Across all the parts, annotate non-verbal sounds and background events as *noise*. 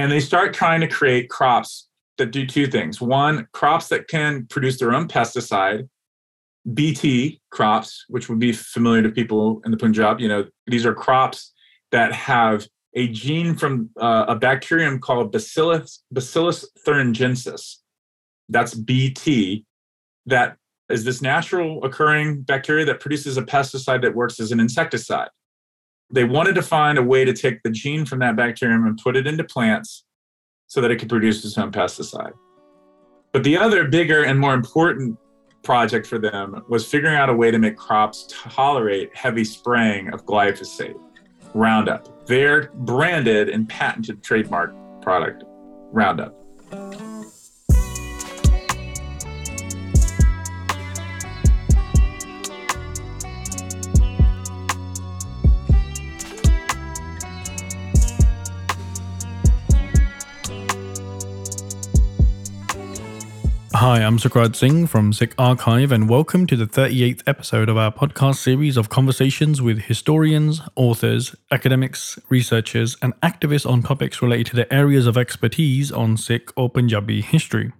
And they start trying to create crops that do two things. One, crops that can produce their own pesticide, BT crops, which would be familiar to people in the Punjab. You know, these are crops that have a gene from uh, a bacterium called Bacillus, Bacillus thuringiensis. That's BT. That is this natural occurring bacteria that produces a pesticide that works as an insecticide. They wanted to find a way to take the gene from that bacterium and put it into plants so that it could produce its own pesticide. But the other bigger and more important project for them was figuring out a way to make crops tolerate heavy spraying of glyphosate, Roundup, their branded and patented trademark product, Roundup. Hi, I'm Sukrad Singh from Sikh Archive, and welcome to the 38th episode of our podcast series of conversations with historians, authors, academics, researchers, and activists on topics related to the areas of expertise on Sikh or Punjabi history.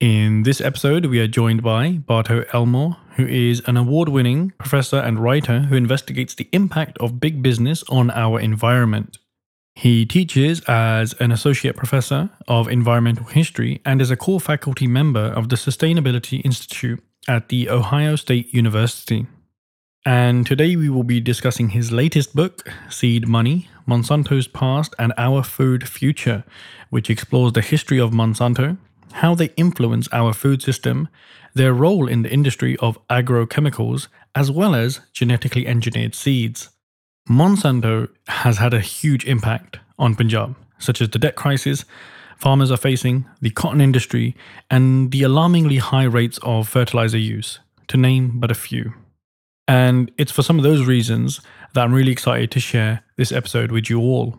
In this episode, we are joined by Bartow Elmore, who is an award winning professor and writer who investigates the impact of big business on our environment. He teaches as an associate professor of environmental history and is a core faculty member of the Sustainability Institute at The Ohio State University. And today we will be discussing his latest book, Seed Money Monsanto's Past and Our Food Future, which explores the history of Monsanto, how they influence our food system, their role in the industry of agrochemicals, as well as genetically engineered seeds. Monsanto has had a huge impact on Punjab, such as the debt crisis farmers are facing, the cotton industry, and the alarmingly high rates of fertilizer use, to name but a few. And it's for some of those reasons that I'm really excited to share this episode with you all.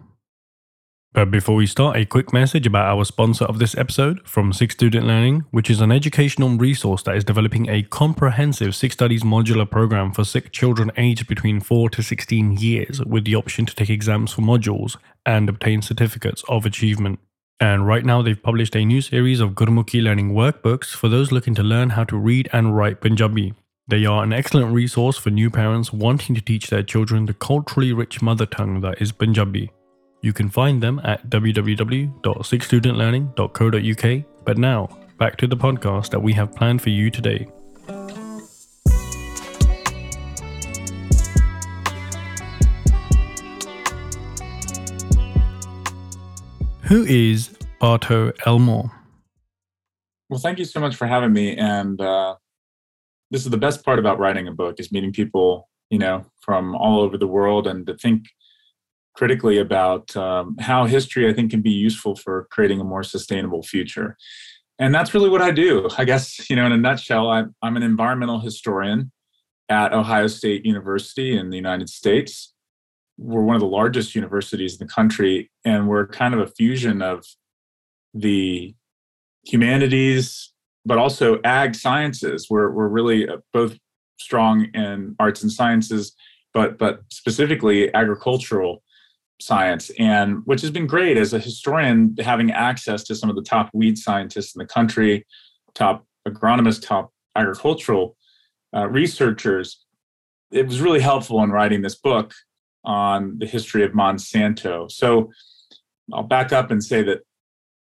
But before we start, a quick message about our sponsor of this episode from Sikh Student Learning, which is an educational resource that is developing a comprehensive Sikh Studies modular program for Sikh children aged between 4 to 16 years with the option to take exams for modules and obtain certificates of achievement. And right now, they've published a new series of Gurmukhi learning workbooks for those looking to learn how to read and write Punjabi. They are an excellent resource for new parents wanting to teach their children the culturally rich mother tongue that is Punjabi. You can find them at www.sikhstudentlearning.co.uk. But now, back to the podcast that we have planned for you today. Who is Bartow Elmore? Well, thank you so much for having me. And uh, this is the best part about writing a book is meeting people, you know, from all over the world and to think critically about um, how history, I think, can be useful for creating a more sustainable future. And that's really what I do. I guess, you know, in a nutshell, I'm, I'm an environmental historian at Ohio State University in the United States. We're one of the largest universities in the country, and we're kind of a fusion of the humanities, but also ag sciences. We're, we're really uh, both strong in arts and sciences, but, but specifically agricultural science and which has been great as a historian having access to some of the top weed scientists in the country top agronomists top agricultural uh, researchers. It was really helpful in writing this book on the history of monsanto. So i'll back up and say that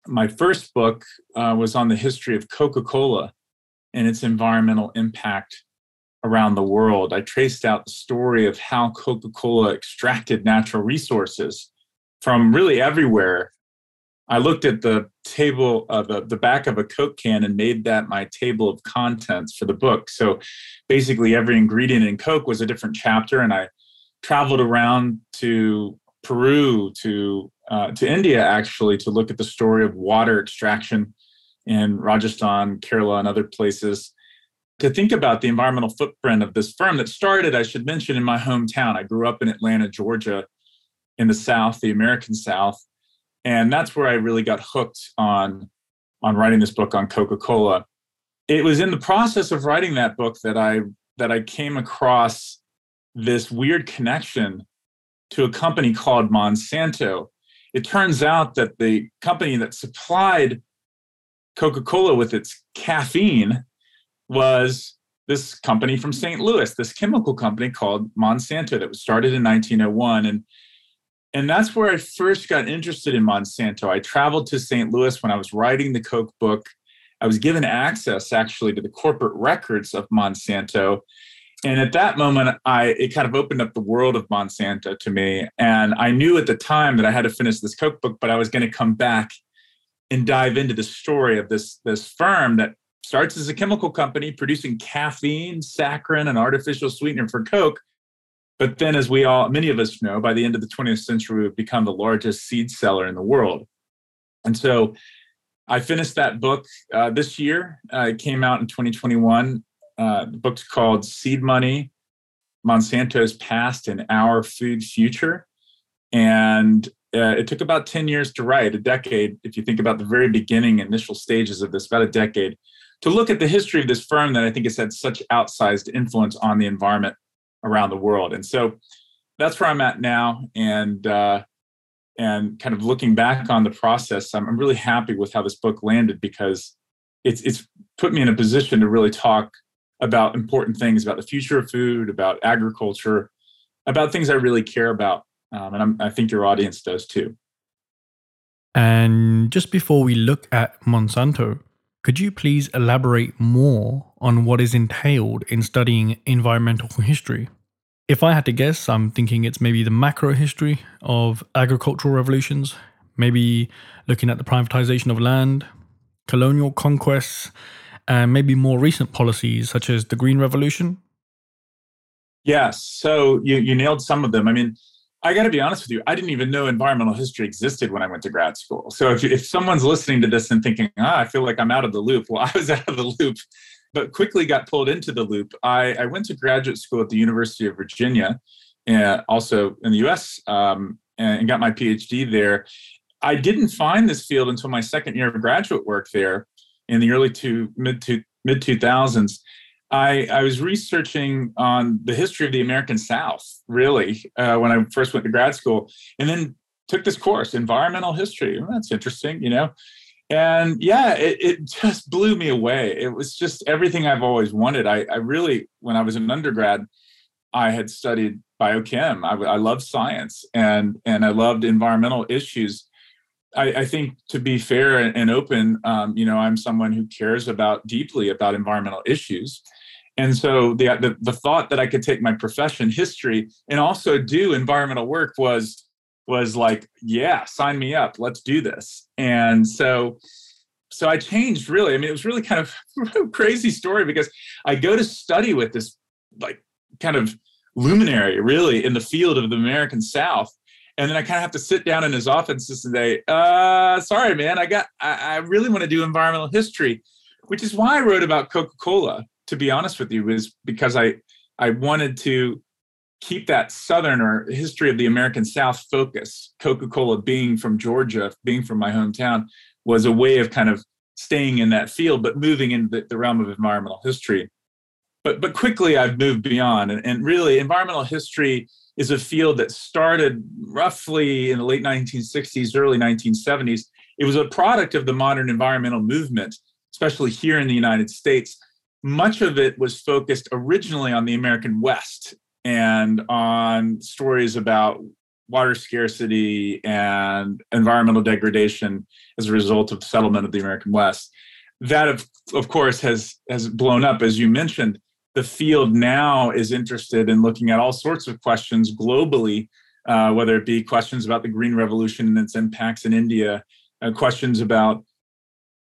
my first book uh, was on the history of coca-cola and its environmental impact around the world. I traced out the story of how Coca Cola extracted natural resources from really everywhere. I looked at the table, of the, the back of a Coke can, and made that my table of contents for the book. So basically, every ingredient in Coke was a different chapter, and I traveled around to Peru, to uh, to India, actually, to look at the story of water extraction in Rajasthan, Kerala, and other places to think about the environmental footprint of this firm that started, I should mention, in my hometown. I grew up in Atlanta, Georgia, in the South, the American South. And that's where I really got hooked on, on writing this book on Coca-Cola. It was in the process of writing that book that I that I came across this weird connection to a company called Monsanto. it turns out that the company that supplied Coca Cola with its caffeine was this company from St. Louis, this chemical company called Monsanto that was started in 1901. And, and that's where I first got interested in Monsanto. I traveled to St. Louis when I was writing the Coke book. I was given access actually to the corporate records of Monsanto. And at that moment, I it kind of opened up the world of Monsanto to me. And I knew at the time that I had to finish this Coke book, but I was going to come back and dive into the story of this, this firm that starts as a chemical company producing caffeine, saccharin, and artificial sweetener for Coke. But then, as we all, many of us know, by the end of the 20th century, we've become the largest seed seller in the world. And so I finished that book uh, this year. Uh, it came out in 2021. Uh, the book's called Seed Money Monsanto's Past and Our Food Future. And uh, it took about 10 years to write, a decade, if you think about the very beginning, initial stages of this, about a decade to look at the history of this firm that I think has had such outsized influence on the environment around the world. And so that's where I'm at now. And uh, and kind of looking back on the process, I'm, I'm really happy with how this book landed because it's it's put me in a position to really talk about important things about the future of food, about agriculture, about things I really care about. Um, and I'm, I think your audience does too. And just before we look at Monsanto, could you please elaborate more on what is entailed in studying environmental history? If I had to guess, I'm thinking it's maybe the macro history of agricultural revolutions, maybe looking at the privatization of land, colonial conquests, and maybe more recent policies such as the Green Revolution. Yes, so you, you nailed some of them. I mean, I got to be honest with you, I didn't even know environmental history existed when I went to grad school. So if, if someone's listening to this and thinking, ah, I feel like I'm out of the loop, well, *laughs* I was out of the loop, but quickly got pulled into the loop. I, I went to graduate school at the University of Virginia, and also in the US, um, and got my PhD there. I didn't find this field until my second year of graduate work there in the early to mid to mid 2000s. I, I was researching on the history of the American South, really, uh, when I first went to grad school, and then took this course, environmental history. Well, that's interesting, you know. And yeah, it, it *laughs* just blew me away. It was just everything I've always wanted. I, I really, when I was an undergrad, I had studied biochem. I, I loved science and and I loved environmental issues. I, I, think to be fair and, open, um, you know, I'm someone who cares about deeply about environmental issues. And so the, the, the thought that I could take my profession, history, and also do environmental work was was like, yeah, sign me up, let's do this. And so so I changed really. I mean, it was really kind of *laughs* crazy story because I go to study with this like kind of luminary really in the field of the American South. And then I kind of have to sit down in his office and say, uh, sorry, man, I got I, I really want to do environmental history, which is why I wrote about Coca-Cola to be honest with you, was because I I wanted to keep that southern or history of the American South focus. Coca-Cola being from Georgia, being from my hometown, was a way of kind of staying in that field, but moving into the, the realm of environmental history. But but quickly I've moved beyond, and, and really environmental history is a field that started roughly in the late 1960s, early 1970s. It was a product of the modern environmental movement, especially here in the United States much of it was focused originally on the American West and on stories about water scarcity and environmental degradation as a result of settlement of the American West. That, of, of course, has, has blown up. As you mentioned, the field now is interested in looking at all sorts of questions globally, uh, whether it be questions about the Green Revolution and its impacts in India, uh, questions about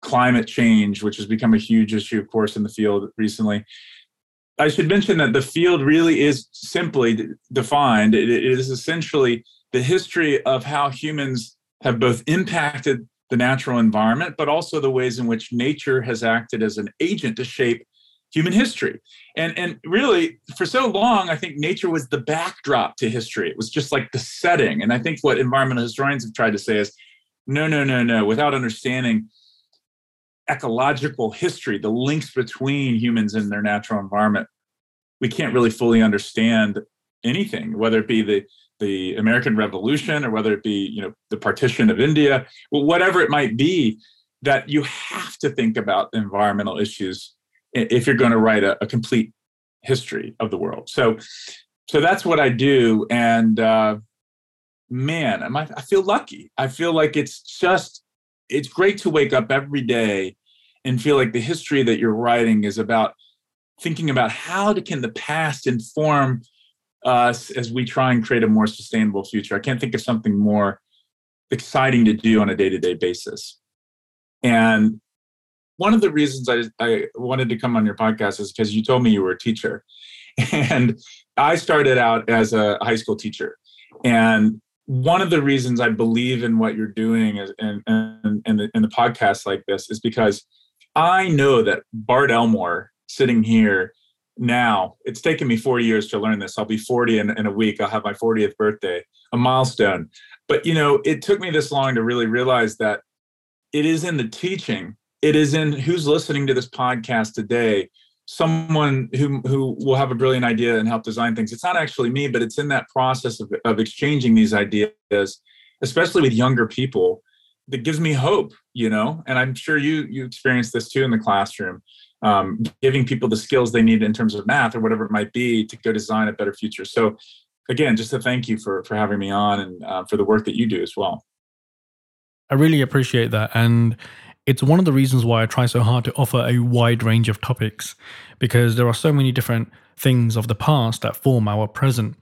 climate change, which has become a huge issue, of course, in the field recently. I should mention that the field really is simply defined. it is essentially the history of how humans have both impacted the natural environment, but also the ways in which nature has acted as an agent to shape human history. And, and really, for so long, I think nature was the backdrop to history. It was just like the setting. And I think what environmental historians have tried to say is no, no, no, no, without understanding ecological history, the links between humans and their natural environment, we can't really fully understand anything, whether it be the the American Revolution or whether it be you know the partition of India, whatever it might be, that you have to think about environmental issues if you're going to write a, a complete history of the world. So, so that's what I do, and uh, man, I, I feel lucky. I feel like it's just it's great to wake up every day and feel like the history that you're writing is about thinking about how can the past inform us as we try and create a more sustainable future. I can't think of something more exciting to do on a day-to-day basis. And one of the reasons I, I wanted to come on your podcast is because you told me you were a teacher. *laughs* And I started out as a high school teacher. And one of the reasons I believe in what you're doing is, in, in, in, the, in the podcast like this is because I know that Bart Elmore sitting here now, it's taken me 40 years to learn this. I'll be 40 in, in a week. I'll have my 40th birthday, a milestone. But, you know, it took me this long to really realize that it is in the teaching, it is in who's listening to this podcast today someone who who will have a brilliant idea and help design things. It's not actually me, but it's in that process of, of exchanging these ideas, especially with younger people, that gives me hope, you know. And I'm sure you you experience this too in the classroom, um, giving people the skills they need in terms of math or whatever it might be to go design a better future. So, again, just to thank you for for having me on and uh, for the work that you do as well. I really appreciate that, and it's one of the reasons why I try so hard to offer a wide range of topics, because there are so many different things of the past that form our present,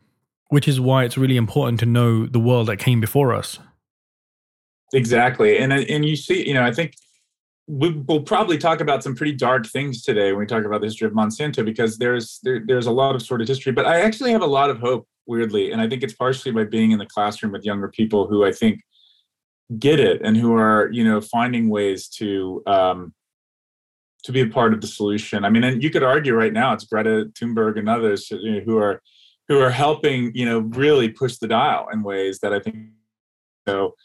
which is why it's really important to know the world that came before us. Exactly. And, uh, and you see, you know, I think we'll probably talk about some pretty dark things today when we talk about the history of Monsanto because there's there, there's a lot of sort of history, but I actually have a lot of hope, weirdly, and I think it's partially by being in the classroom with younger people who I think get it and who are you know finding ways to um, to be a part of the solution. I mean, and you could argue right now it's Greta Thunberg and others who are who are helping you know really push the dial in ways that I think so.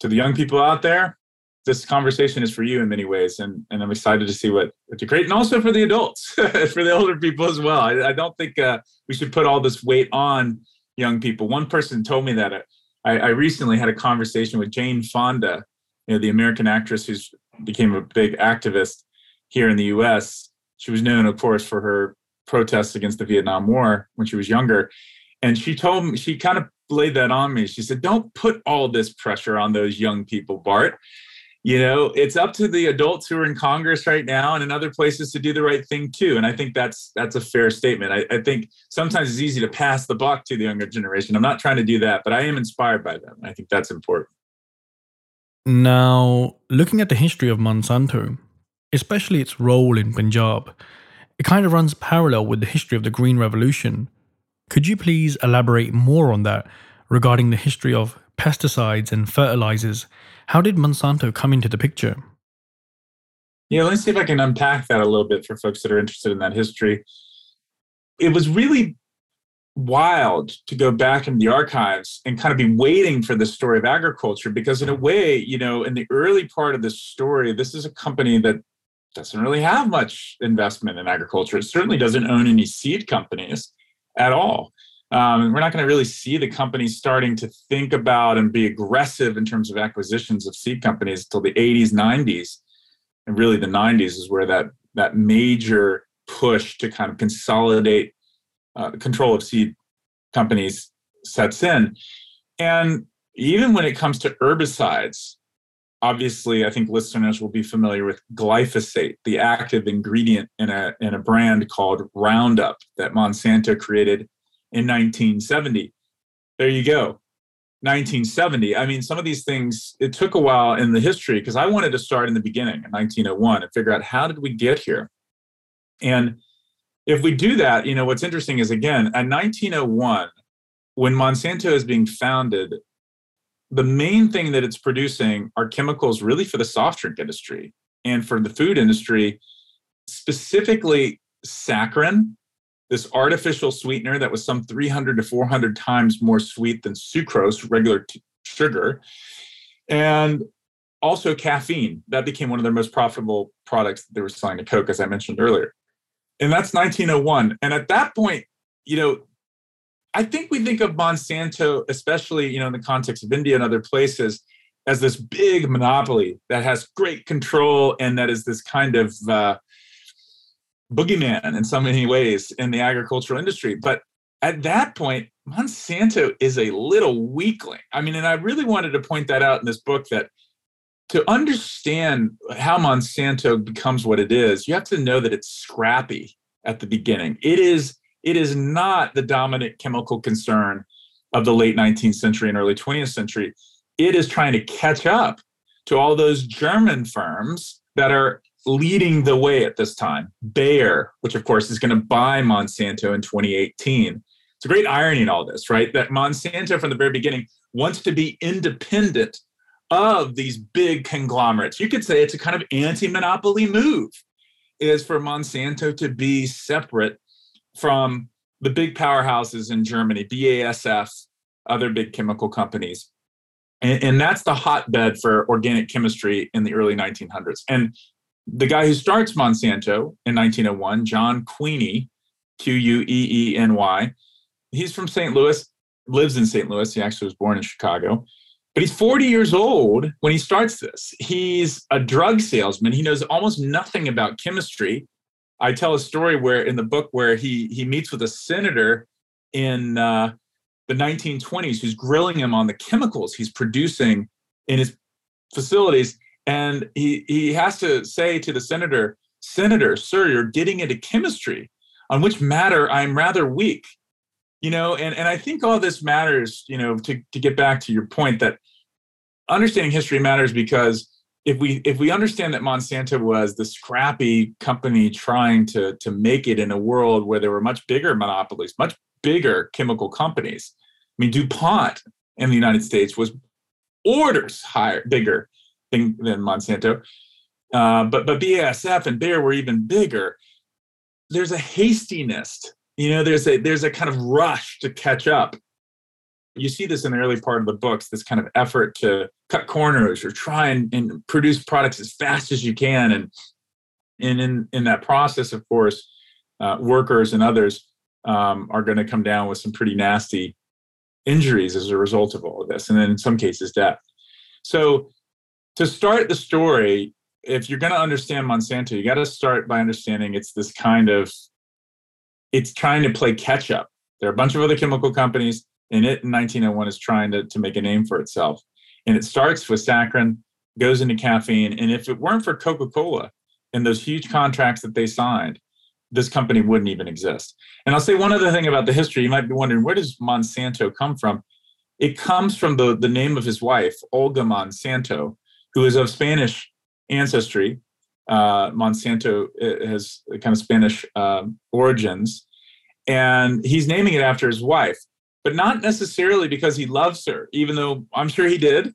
To the young people out there, this conversation is for you in many ways, and and I'm excited to see what what you create, and also for the adults, *laughs* for the older people as well. I, I don't think uh, we should put all this weight on young people. One person told me that uh, I, I recently had a conversation with Jane Fonda, you know, the American actress who's became a big activist here in the U.S. She was known, of course, for her protests against the Vietnam War when she was younger, and she told me she kind of laid that on me. She said, "Don't put all this pressure on those young people, Bart you know it's up to the adults who are in congress right now and in other places to do the right thing too and i think that's that's a fair statement. I, I, think sometimes it's easy to pass the buck to the younger generation. I'm not trying to do that but i am inspired by them. I think that's important. Now looking at the history of monsanto especially its role in punjab it kind of runs parallel with the history of the green revolution. Could you please elaborate more on that regarding the history of pesticides and fertilizers how did Monsanto come into the picture? Yeah, let's see if I can unpack that a little bit for folks that are interested in that history. It was really wild to go back in the archives and kind of be waiting for the story of agriculture because in a way you know in the early part of this story this is a company that doesn't really have much investment in agriculture it certainly doesn't own any seed companies at all um, we're not going to really see the companies starting to think about and be aggressive in terms of acquisitions of seed companies until the 80s, 90s. And really, the 90s is where that, that major push to kind of consolidate uh, control of seed companies sets in. And even when it comes to herbicides, obviously, I think listeners will be familiar with glyphosate, the active ingredient in a, in a brand called Roundup that Monsanto created in 1970. There you go. 1970. I mean, some of these things, it took a while in the history because I wanted to start in the beginning in 1901 and figure out how did we get here? And if we do that, you know, what's interesting is again, at 1901, when Monsanto is being founded, the main thing that it's producing are chemicals really for the soft drink industry and for the food industry, specifically saccharin, this artificial sweetener that was some 300 to 400 times more sweet than sucrose, regular t- sugar, and also caffeine. That became one of their most profitable products that they were selling to Coke, as I mentioned earlier. And that's 1901. And at that point, you know, I think we think of Monsanto, especially you know in the context of India and other places, as this big monopoly that has great control and that is this kind of uh, boogeyman in so many ways in the agricultural industry. But at that point, Monsanto is a little weakling. I mean, and I really wanted to point that out in this book that to understand how Monsanto becomes what it is, you have to know that it's scrappy at the beginning. It is it is not the dominant chemical concern of the late 19th century and early 20th century. It is trying to catch up to all those German firms that are leading the way at this time. Bayer, which of course is going to buy Monsanto in 2018. It's a great irony in all this, right? That Monsanto from the very beginning wants to be independent of these big conglomerates. You could say it's a kind of anti-monopoly move is for Monsanto to be separate from the big powerhouses in Germany, BASF, other big chemical companies. And, and, that's the hotbed for organic chemistry in the early 1900s. And the guy who starts Monsanto in 1901, John Queeny, Q U E E N Y, he's from St. Louis, lives in St. Louis. He actually was born in Chicago. But he's 40 years old when he starts this. He's a drug salesman. He knows almost nothing about chemistry. I tell a story where in the book where he he meets with a senator in uh, the 1920s who's grilling him on the chemicals he's producing in his facilities, and he he has to say to the senator, "Senator, sir, you're getting into chemistry, on which matter I'm rather weak." You know, and and I think all this matters. You know, to to get back to your point that understanding history matters because if we if we understand that Monsanto was the scrappy company trying to to make it in a world where there were much bigger monopolies, much bigger chemical companies. I mean, DuPont in the United States was orders higher, bigger than, than Monsanto. Uh, but but BASF and Bayer were even bigger. There's a hastiness, you know. There's a there's a kind of rush to catch up you see this in the early part of the books this kind of effort to cut corners or try and, and produce products as fast as you can and and in in that process of course uh, workers and others um, are going to come down with some pretty nasty injuries as a result of all of this and then in some cases death so to start the story if you're going to understand monsanto you got to start by understanding it's this kind of it's trying to play catch up there are a bunch of other chemical companies and it in 1901 is trying to, to make a name for itself. And it starts with saccharin, goes into caffeine. And if it weren't for Coca Cola and those huge contracts that they signed, this company wouldn't even exist. And I'll say one other thing about the history. You might be wondering, where does Monsanto come from? It comes from the, the name of his wife, Olga Monsanto, who is of Spanish ancestry. Uh, Monsanto uh, has kind of Spanish um, origins. And he's naming it after his wife but not necessarily because he loves her, even though I'm sure he did.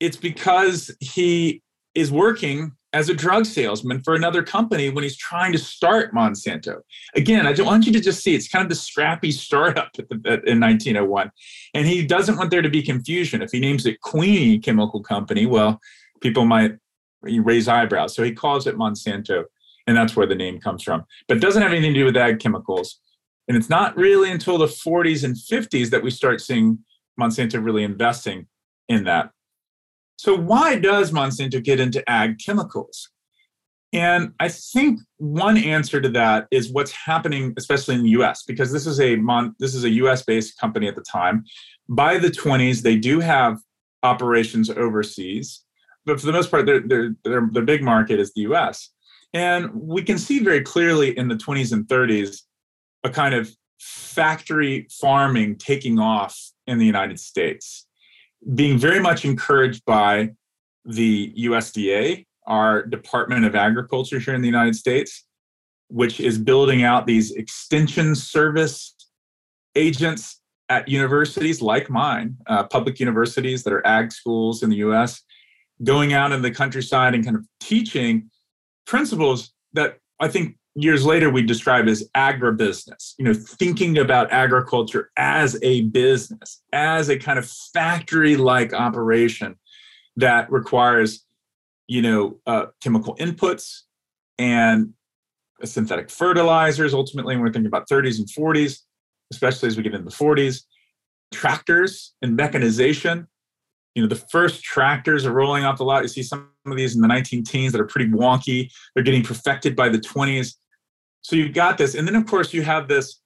It's because he is working as a drug salesman for another company when he's trying to start Monsanto. Again, I want you to just see it's kind of the scrappy startup the, in 1901. And he doesn't want there to be confusion. If he names it Queeny Chemical Company, well, people might raise eyebrows. So he calls it Monsanto, and that's where the name comes from. But it doesn't have anything to do with ag chemicals. And it's not really until the 40s and 50s that we start seeing Monsanto really investing in that. So, why does Monsanto get into ag chemicals? And I think one answer to that is what's happening, especially in the U.S., because this is a Mon- this is a U.S.-based company at the time. By the 20s, they do have operations overseas, but for the most part, their their their, their big market is the U.S. And we can see very clearly in the 20s and 30s a kind of factory farming taking off in the United States, being very much encouraged by the USDA, our Department of Agriculture here in the United States, which is building out these extension service agents at universities like mine, uh, public universities that are ag schools in the US, going out in the countryside and kind of teaching principles that I think years later we describe as agribusiness you know thinking about agriculture as a business as a kind of factory like operation that requires you know uh, chemical inputs and synthetic fertilizers ultimately when we're thinking about 30s and 40s especially as we get into the 40s. Tractors and mechanization. You know, the first tractors are rolling off the lot. You see some of these in the 19 teens that are pretty wonky. They're getting perfected by the 20s. So you've got this. And then, of course, you have this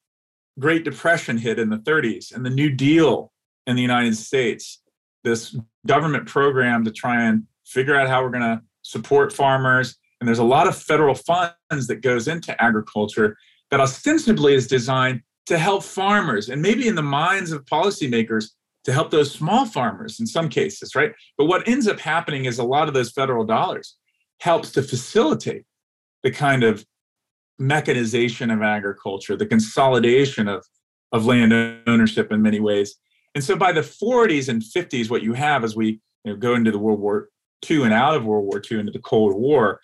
Great Depression hit in the 30s and the New Deal in the United States, this government program to try and figure out how we're going to support farmers. And there's a lot of federal funds that goes into agriculture that ostensibly is designed to help farmers and maybe in the minds of policymakers to help those small farmers in some cases, right? But what ends up happening is a lot of those federal dollars helps to facilitate the kind of mechanization of agriculture, the consolidation of, of land ownership in many ways. And so by the 40s and 50s, what you have as we you know, go into the World War II and out of World War II into the Cold War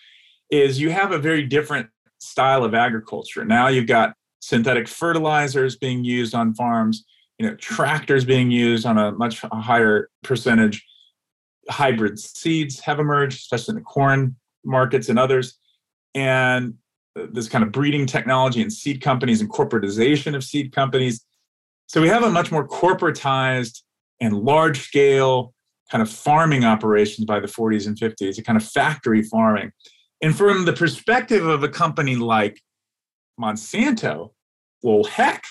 is you have a very different style of agriculture. Now you've got synthetic fertilizers being used on farms, you know, tractors being used on a much higher percentage. Hybrid seeds have emerged, especially in the corn markets and others. And this kind of breeding technology and seed companies and corporatization of seed companies. So we have a much more corporatized and large scale kind of farming operations by the 40s and 50s, a kind of factory farming. And from the perspective of a company like Monsanto, well, heck,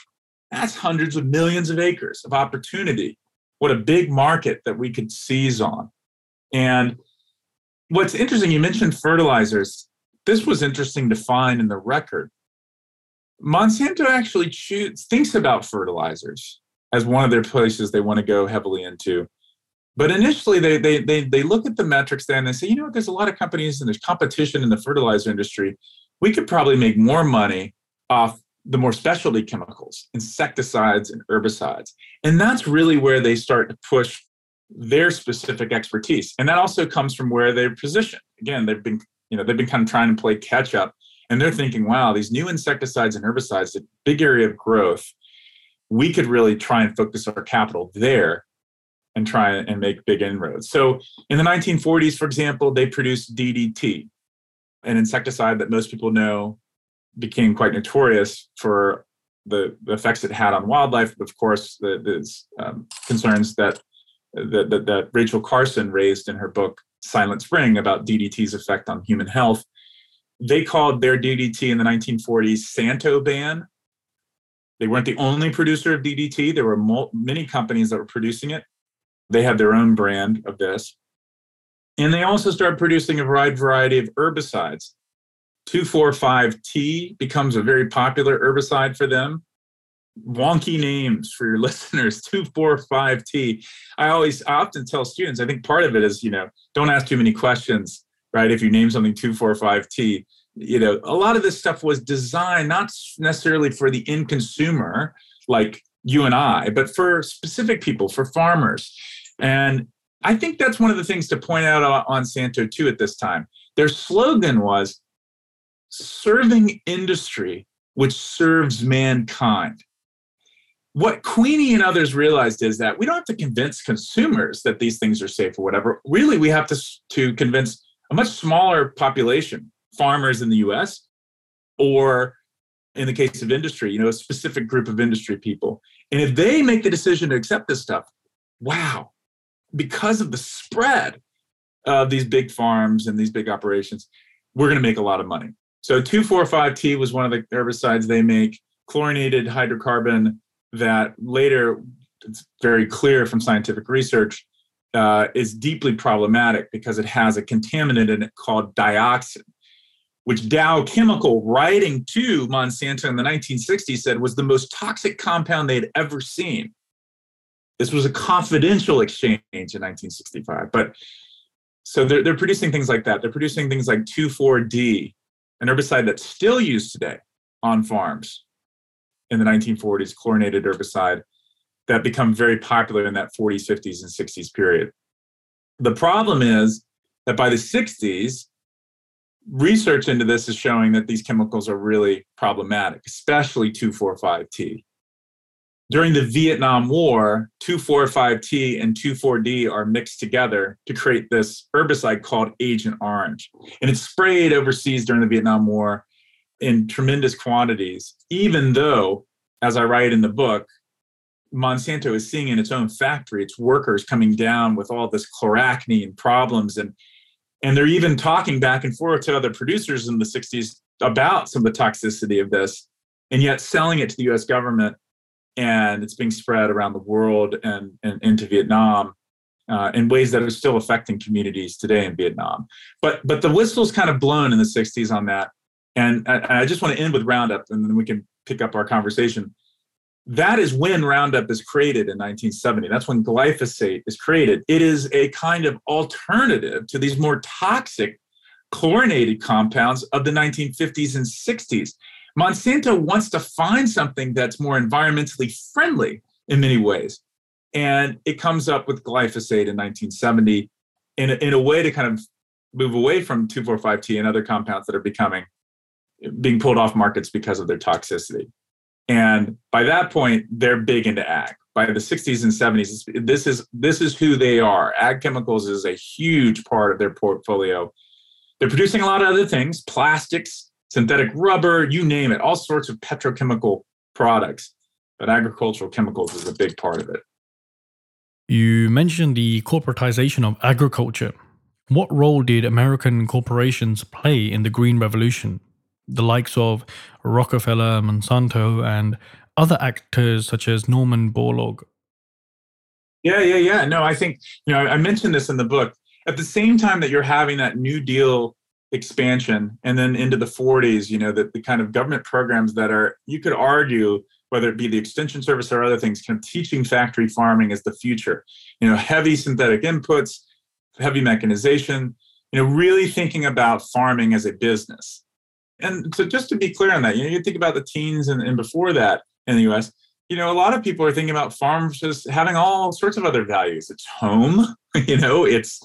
that's hundreds of millions of acres of opportunity. What a big market that we could seize on. And what's interesting, you mentioned fertilizers this was interesting to find in the record. Monsanto actually choose, thinks about fertilizers as one of their places they want to go heavily into. But initially, they, they, they, they look at the metrics there and they say, you know what, there's a lot of companies and there's competition in the fertilizer industry. We could probably make more money off the more specialty chemicals, insecticides and herbicides. And that's really where they start to push their specific expertise. And that also comes from where they're positioned. Again, they've been you know they've been kind of trying to play catch up and they're thinking wow these new insecticides and herbicides a big area of growth we could really try and focus our capital there and try and make big inroads so in the 1940s for example they produced ddt an insecticide that most people know became quite notorious for the, the effects it had on wildlife of course the, the um, concerns that, that, that, that rachel carson raised in her book Silent Spring about DDT's effect on human health. They called their DDT in the 1940s Santobane. They weren't the only producer of DDT. There were many companies that were producing it. They had their own brand of this. And they also started producing a wide variety of herbicides. 2,4,5-T becomes a very popular herbicide for them. Wonky names for your *laughs* listeners 245t i always I often tell students i think part of it is you know don't ask too many questions right? If you name something 245t you know a lot of this stuff was designed not necessarily for the end consumer like you and i but for specific people for farmers. And i think that's one of the things to point out on santo too at this time. Their slogan was serving industry which serves mankind what Queeny and others realized is that we don't have to convince consumers that these things are safe or whatever. Really, we have to, to convince a much smaller population, farmers in the US, or in the case of industry, you know, a specific group of industry people. And if they make the decision to accept this stuff, wow, because of the spread of these big farms and these big operations, we're going to make a lot of money. So 2,4,5-T was one of the herbicides they make. Chlorinated hydrocarbon that later it's very clear from scientific research uh, is deeply problematic because it has a contaminant in it called dioxin, which Dow Chemical, writing to Monsanto in the 1960s, said was the most toxic compound they had ever seen. This was a confidential exchange in 1965. But so they're, they're producing things like that. They're producing things like 2,4-D, an herbicide that's still used today on farms in the 1940s, chlorinated herbicide, that become very popular in that 40s, 50s, and 60s period. The problem is that by the 60s, research into this is showing that these chemicals are really problematic, especially 2,4,5-T. During the Vietnam War, 2,4,5-T and 2,4-D are mixed together to create this herbicide called Agent Orange. And it's sprayed overseas during the Vietnam War in tremendous quantities, even though as I write in the book, Monsanto is seeing in its own factory its workers coming down with all this chloracne and problems and and they're even talking back and forth to other producers in the 60s about some of the toxicity of this and yet selling it to the US government and it's being spread around the world and, and into Vietnam uh, in ways that are still affecting communities today in Vietnam. But but the whistle's kind of blown in the 60s on that. And I, I just want to end with Roundup and then we can pick up our conversation. That is when Roundup is created in 1970. That's when glyphosate is created. It is a kind of alternative to these more toxic chlorinated compounds of the 1950s and 60s. Monsanto wants to find something that's more environmentally friendly in many ways. And it comes up with glyphosate in 1970 in a, in a way to kind of move away from 2,4,5-T and other compounds that are becoming being pulled off markets because of their toxicity. And by that point, they're big into ag. By the 60s and 70s, this is this is who they are. Ag chemicals is a huge part of their portfolio. They're producing a lot of other things, plastics, synthetic rubber, you name it, all sorts of petrochemical products. But agricultural chemicals is a big part of it. You mentioned the corporatization of agriculture. What role did American corporations play in the Green Revolution? The likes of Rockefeller, Monsanto, and other actors such as Norman Borlaug. Yeah, yeah, yeah. No, I think, you know, I mentioned this in the book. At the same time that you're having that New Deal expansion and then into the 40s, you know, the, the kind of government programs that are, you could argue, whether it be the extension service or other things, kind of teaching factory farming as the future. You know, heavy synthetic inputs, heavy mechanization, you know, really thinking about farming as a business. And so just to be clear on that, you know, you think about the teens and, and before that in the US, you know, a lot of people are thinking about farms as having all sorts of other values. It's home, *laughs* you know, it's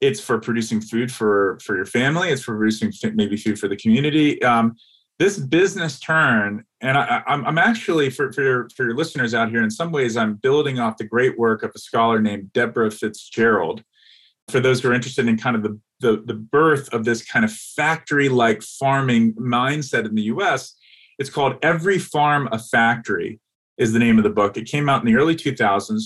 it's for producing food for for your family. It's for producing maybe food for the community. Um, this business turn, and I, am I'm, I'm actually for for your for your listeners out here. In some ways, I'm building off the great work of a scholar named Deborah Fitzgerald. For those who are interested in kind of the the, the birth of this kind of factory-like farming mindset in the U.S., it's called "Every Farm a Factory." Is the name of the book. It came out in the early 2000s.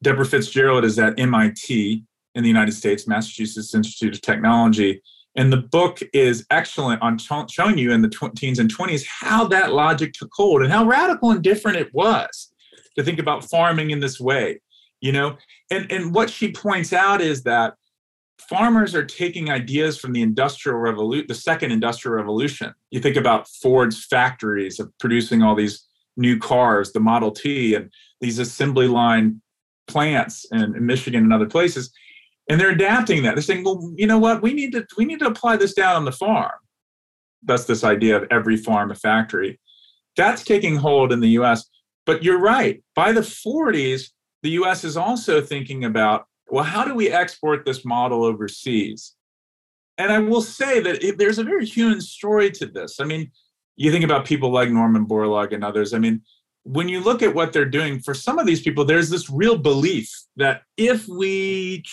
Deborah Fitzgerald is at MIT in the United States, Massachusetts Institute of Technology. And the book is excellent on showing you in the tw- teens and 20s how that logic took hold and how radical and different it was to think about farming in this way. You know, and, and what she points out is that farmers are taking ideas from the industrial revolution, the second industrial revolution. You think about Ford's factories of producing all these new cars, the Model T, and these assembly line plants in, in Michigan and other places and they're adapting that. They're saying, well, you know what? We need to we need to apply this down on the farm. That's this idea of every farm a factory. That's taking hold in the U.S. But you're right. By the 40s, the U.S. is also thinking about, well, how do we export this model overseas? And I will say that it, there's a very human story to this. I mean, you think about people like Norman Borlaug and others. I mean, when you look at what they're doing, for some of these people, there's this real belief that if we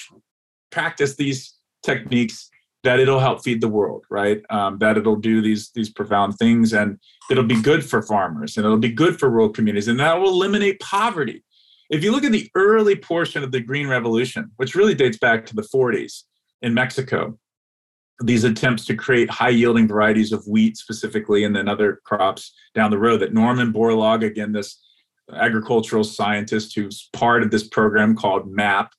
practice these techniques that it'll help feed the world right? Um, that it'll do these these profound things and it'll be good for farmers and it'll be good for rural communities and that will eliminate poverty. If you look at the early portion of the green revolution which really dates back to the 40s in mexico these attempts to create high yielding varieties of wheat specifically and then other crops down the road that norman borlaug again this agricultural scientist who's part of this program called map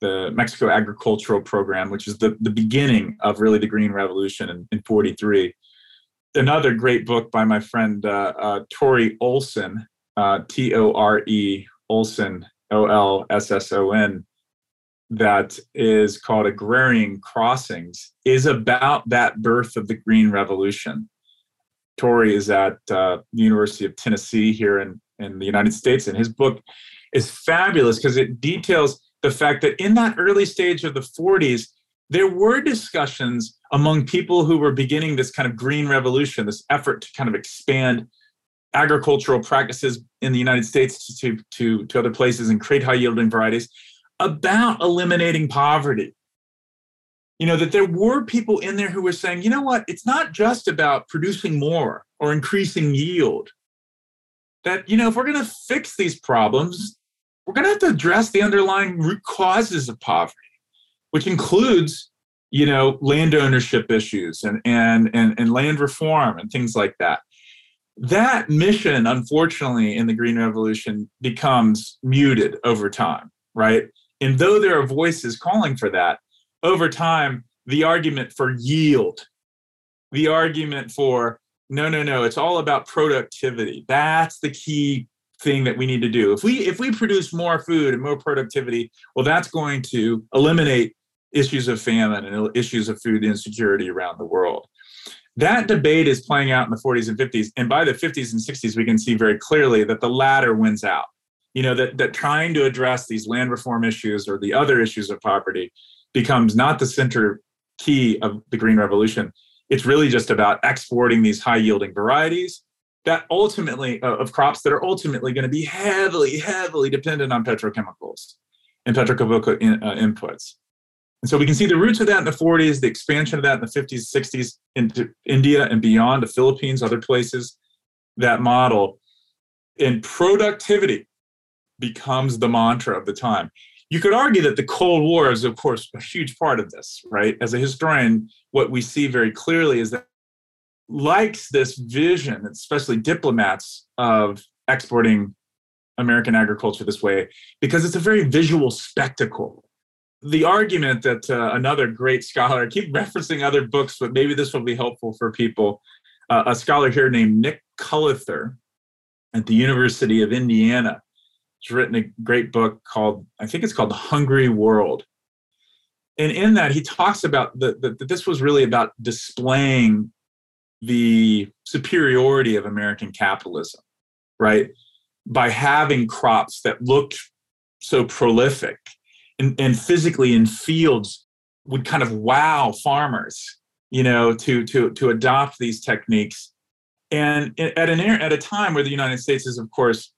the Mexico Agricultural Program, which is the, the beginning of really the Green Revolution in, in 43. Another great book by my friend uh, uh, Tore Olsson, uh, T O R E Olsson, O L S S O N, that is called Agrarian Crossings, is about that birth of the Green Revolution. Tore is at uh, the University of Tennessee here in, in the United States, and his book is fabulous because it details the fact that in that early stage of the 40s, there were discussions among people who were beginning this kind of green revolution, this effort to kind of expand agricultural practices in the United States to, to, to other places and create high yielding varieties about eliminating poverty. You know, that there were people in there who were saying, you know what, it's not just about producing more or increasing yield that, you know, if we're going to fix these problems, we're going to have to address the underlying root causes of poverty, which includes, you know, land ownership issues and, and, and, and land reform and things like that. That mission, unfortunately, in the Green Revolution becomes muted over time, right? And though there are voices calling for that, over time, the argument for yield, the argument for no, no, no, it's all about productivity. That's the key thing that we need to do. If we if we produce more food and more productivity, well, that's going to eliminate issues of famine and issues of food insecurity around the world. That debate is playing out in the 40s and 50s, and by the 50s and 60s, we can see very clearly that the latter wins out. You know that that trying to address these land reform issues or the other issues of poverty becomes not the center key of the green revolution it's really just about exporting these high yielding varieties that ultimately uh, of crops that are ultimately going to be heavily, heavily dependent on petrochemicals and petrochemical in, uh, inputs. And so we can see the roots of that in the 40s, the expansion of that in the 50s, 60s into India and beyond, the Philippines, other places. That model in productivity becomes the mantra of the time. You could argue that the Cold War is, of course, a huge part of this, right? As a historian, what we see very clearly is that likes this vision, especially diplomats, of exporting American agriculture this way because it's a very visual spectacle. The argument that uh, another great scholar, I keep referencing other books, but maybe this will be helpful for people. Uh, a scholar here named Nick Cullather at the University of Indiana He's written a great book called, I think it's called The Hungry World. And in that, he talks about that this was really about displaying the superiority of American capitalism, right? By having crops that looked so prolific and, and physically in fields would kind of wow farmers, you know, to to to adopt these techniques. And at an at a time where the United States is, of course,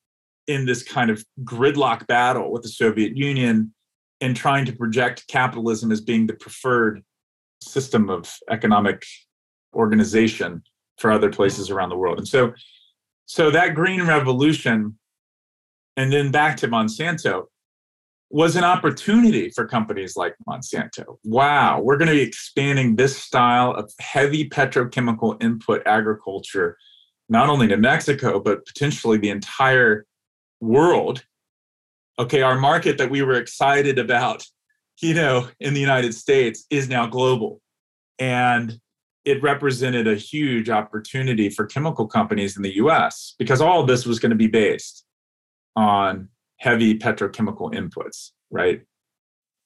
in this kind of gridlock battle with the Soviet Union and trying to project capitalism as being the preferred system of economic organization for other places around the world. And so so that green revolution and then back to Monsanto was an opportunity for companies like Monsanto. Wow, we're going to be expanding this style of heavy petrochemical input agriculture not only to Mexico but potentially the entire world okay our market that we were excited about you know in the united states is now global and it represented a huge opportunity for chemical companies in the us because all of this was going to be based on heavy petrochemical inputs right?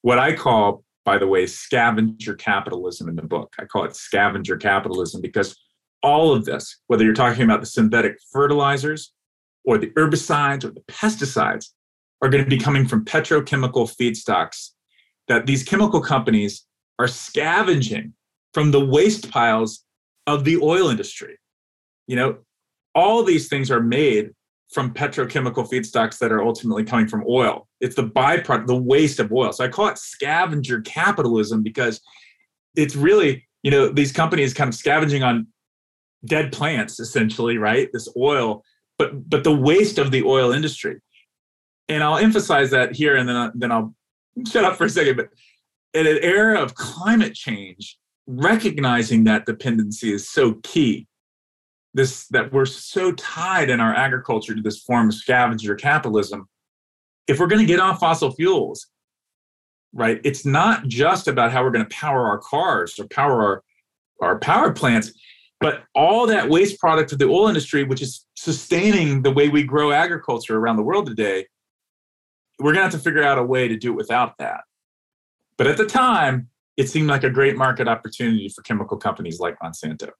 What i call by the way scavenger capitalism in the book. I call it scavenger capitalism because all of this whether you're talking about the synthetic fertilizers or the herbicides or the pesticides are going to be coming from petrochemical feedstocks that these chemical companies are scavenging from the waste piles of the oil industry. You know, all these things are made from petrochemical feedstocks that are ultimately coming from oil. It's the byproduct, the waste of oil. So I call it scavenger capitalism because it's really, you know, these companies kind of scavenging on dead plants essentially, right? This oil but but the waste of the oil industry. And I'll emphasize that here, and then then I'll shut up for a second. But in an era of climate change, recognizing that dependency is so key. This that we're so tied in our agriculture to this form of scavenger capitalism. If we're going to get off fossil fuels, right, it's not just about how we're going to power our cars or power our our power plants but all that waste product of the oil industry, which is sustaining the way we grow agriculture around the world today, we're going to have to figure out a way to do it without that. But at the time, it seemed like a great market opportunity for chemical companies like Monsanto.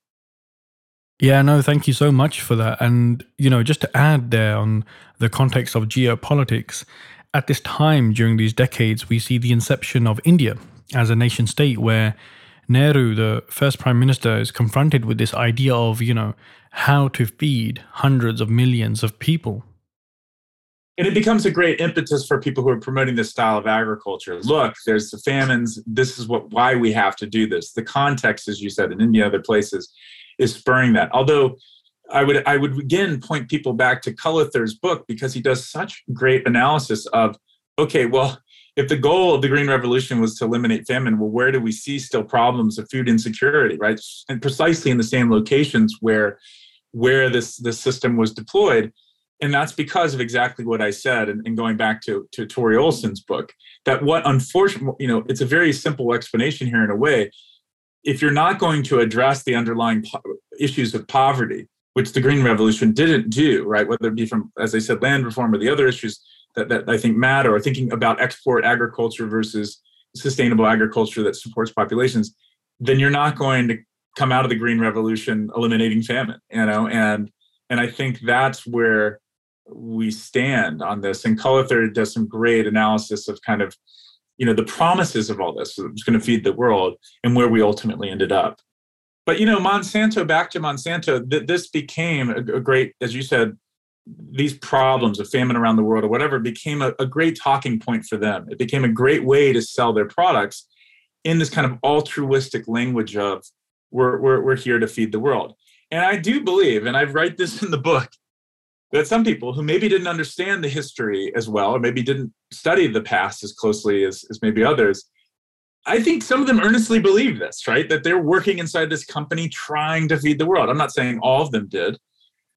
Yeah, no, thank you so much for that. And, you know, just to add there on the context of geopolitics, at this time during these decades, we see the inception of India as a nation state where Nehru, the first prime minister, is confronted with this idea of, you know, how to feed hundreds of millions of people. And it becomes a great impetus for people who are promoting this style of agriculture. Look, there's the famines. This is what why we have to do this. The context, as you said, and in India, other places, is spurring that. Although I would I would again point people back to Cullather's book because he does such great analysis of okay, well, if the goal of the Green Revolution was to eliminate famine, well, where do we see still problems of food insecurity, right? And precisely in the same locations where where this this system was deployed. And that's because of exactly what I said. And, and going back to, to Tore Olsson's book, that what unfortunately, you know, it's a very simple explanation here in a way. If you're not going to address the underlying po- issues of poverty, which the Green Revolution didn't do, right? Whether it be from, as I said, land reform or the other issues that, that I think matter, or thinking about export agriculture versus sustainable agriculture that supports populations, then you're not going to come out of the Green Revolution eliminating famine, you know? And and I think that's where we stand on this. And Cullather does some great analysis of kind of, you know, the promises of all this. It's going to feed the world and where we ultimately ended up. But you know, Monsanto. Back to Monsanto. Th- this became a, a, great, as you said, these problems of famine around the world or whatever became a, a great talking point for them. It became a great way to sell their products in this kind of altruistic language of we're, we're, we're here to feed the world. And I do believe, and I write this in the book, that some people who maybe didn't understand the history as well, or maybe didn't study the past as closely as, as maybe others, I think some of them earnestly believe this, right? That they're working inside this company trying to feed the world. I'm not saying all of them did,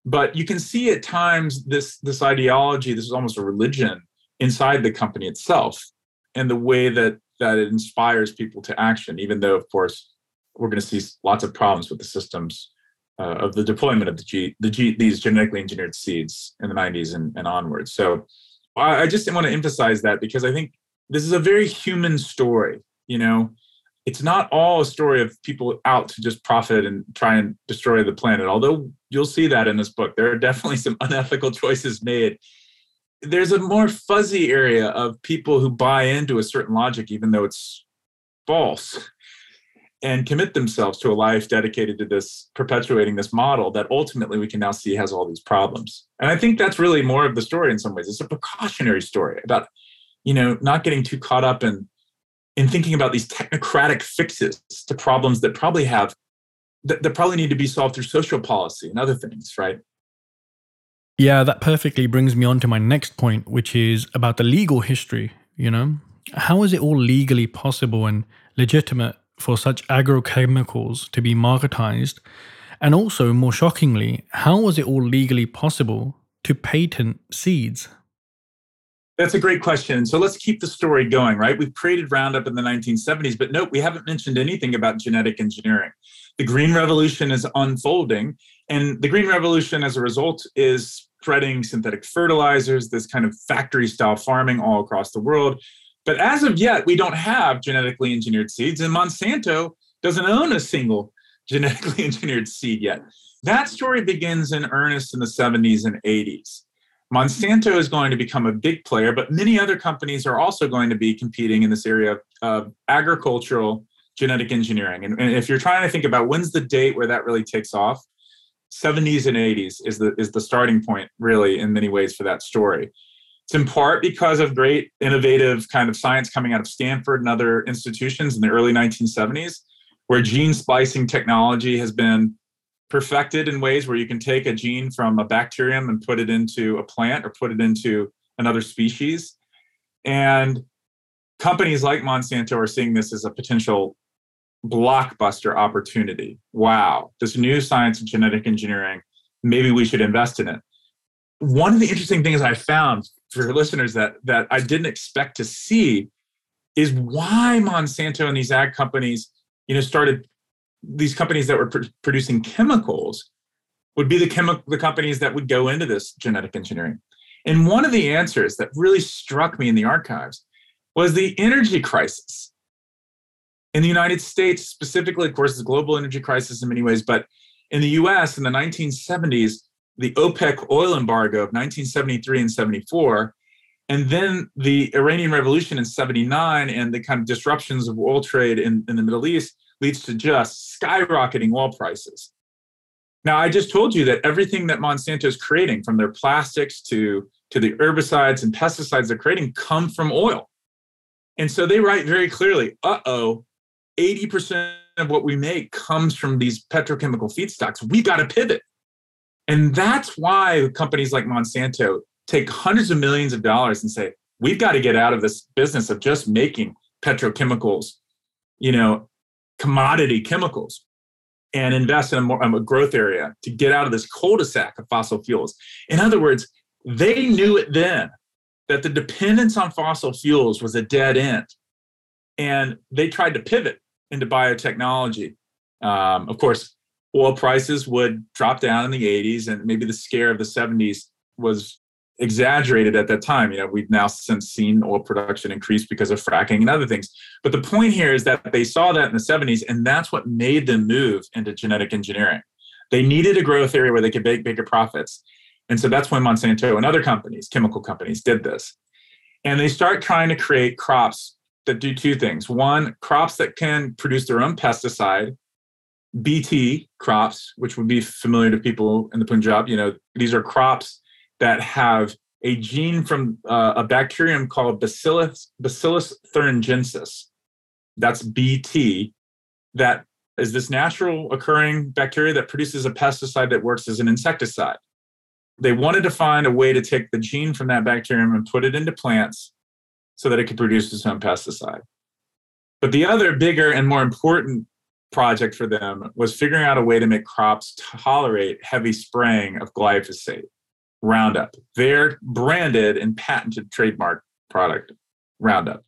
but you can see at times this this ideology, this is almost a religion inside the company itself, and the way that that it inspires people to action, even though, of course, we're going to see lots of problems with the systems uh, of the deployment of the G, the G, these genetically engineered seeds in the 90s and, and onwards. So I, I just want to emphasize that because I think this is a very human story. You know, it's not all a story of people out to just profit and try and destroy the planet. Although you'll see that in this book, there are definitely *laughs* some unethical choices made. There's a more fuzzy area of people who buy into a certain logic, even though it's false and commit themselves to a life dedicated to this perpetuating this model that ultimately we can now see has all these problems. And i think that's really more of the story in some ways. It's a precautionary story about you know not getting too caught up in in thinking about these technocratic fixes to problems that probably have that, that probably need to be solved through social policy and other things right? Yeah that perfectly brings me on to my next point which is about the legal history you know? How is it all legally possible and legitimate for such agrochemicals to be marketized? And also, more shockingly, how was it all legally possible to patent seeds? That's a great question. So let's keep the story going, right? We've created Roundup in the 1970s, but note we haven't mentioned anything about genetic engineering. The Green Revolution is unfolding, and the Green Revolution, as a result, is spreading synthetic fertilizers, this kind of factory style farming all across the world. But as of yet, we don't have genetically engineered seeds, and Monsanto doesn't own a single *laughs* genetically engineered seed yet. That story begins in earnest in the 70s and 80s. Monsanto is going to become a big player, but many other companies are also going to be competing in this area of agricultural genetic engineering. And, and, if you're trying to think about when's the date where that really takes off, 70s and 80s is the is the starting point, really, in many ways for that story. It's in part because of great innovative kind of science coming out of Stanford and other institutions in the early 1970s, where gene splicing technology has been perfected in ways where you can take a gene from a bacterium and put it into a plant or put it into another species. And companies like Monsanto are seeing this as a potential blockbuster opportunity. Wow, this new science of genetic engineering, maybe we should invest in it. One of the interesting things I found for listeners that that I didn't expect to see is why Monsanto and these ag companies, you know, started these companies that were pr- producing chemicals would be the chemical the companies that would go into this genetic engineering. And one of the answers that really struck me in the archives was the energy crisis. In the United States, specifically, of course, the global energy crisis in many ways, but in the US in the 1970s, the OPEC oil embargo of 1973 and 74, and then the Iranian Revolution in 79 and the kind of disruptions of oil trade in, in the Middle East leads to just skyrocketing oil prices. Now, I just told you that everything that Monsanto is creating, from their plastics to, to the herbicides and pesticides they're creating, come from oil. And so they write very clearly uh oh, 80% of what we make comes from these petrochemical feedstocks. We got to pivot. And that's why companies like Monsanto take hundreds of millions of dollars and say, we've got to get out of this business of just making petrochemicals, you know, commodity chemicals and invest in a, more, a growth area to get out of this cul-de-sac of fossil fuels. In other words, they knew it then that the dependence on fossil fuels was a dead end. And they tried to pivot into biotechnology. Um, of course, oil prices would drop down in the 80s, and maybe the scare of the 70s was exaggerated at that time. You know, we've now since seen oil production increase because of fracking and other things. But the point here is that they saw that in the 70s, and that's what made them move into genetic engineering. They needed a growth area where they could make bigger profits. And so that's when Monsanto and other companies, chemical companies, did this. And they start trying to create crops that do two things. One, crops that can produce their own pesticide, BT crops, which would be familiar to people in the Punjab. You know, these are crops that have a gene from uh, a bacterium called Bacillus, Bacillus thuringiensis. That's BT. That is this natural occurring bacteria that produces a pesticide that works as an insecticide. They wanted to find a way to take the gene from that bacterium and put it into plants so that it could produce its own pesticide. But the other bigger and more important project for them was figuring out a way to make crops tolerate heavy spraying of glyphosate. Roundup, their branded and patented trademark product, Roundup.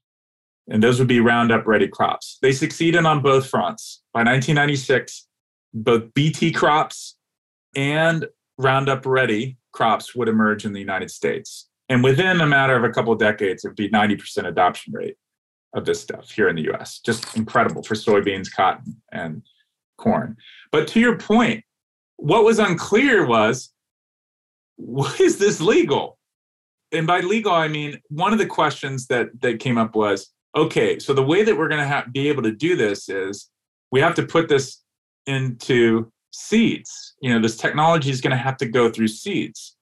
And those would be Roundup ready crops. They succeeded on both fronts. By 1996, both BT crops and Roundup ready crops would emerge in the United States. And within a matter of a couple of decades, it would be 90% adoption rate of this stuff here in the US. Just incredible for soybeans, cotton, and corn. But to your point, what was unclear was is this legal? And by legal, I mean one of the questions that that came up was, okay, so the way that we're going to be able to do this is we have to put this into seeds. You know, this technology is going to have to go through seeds.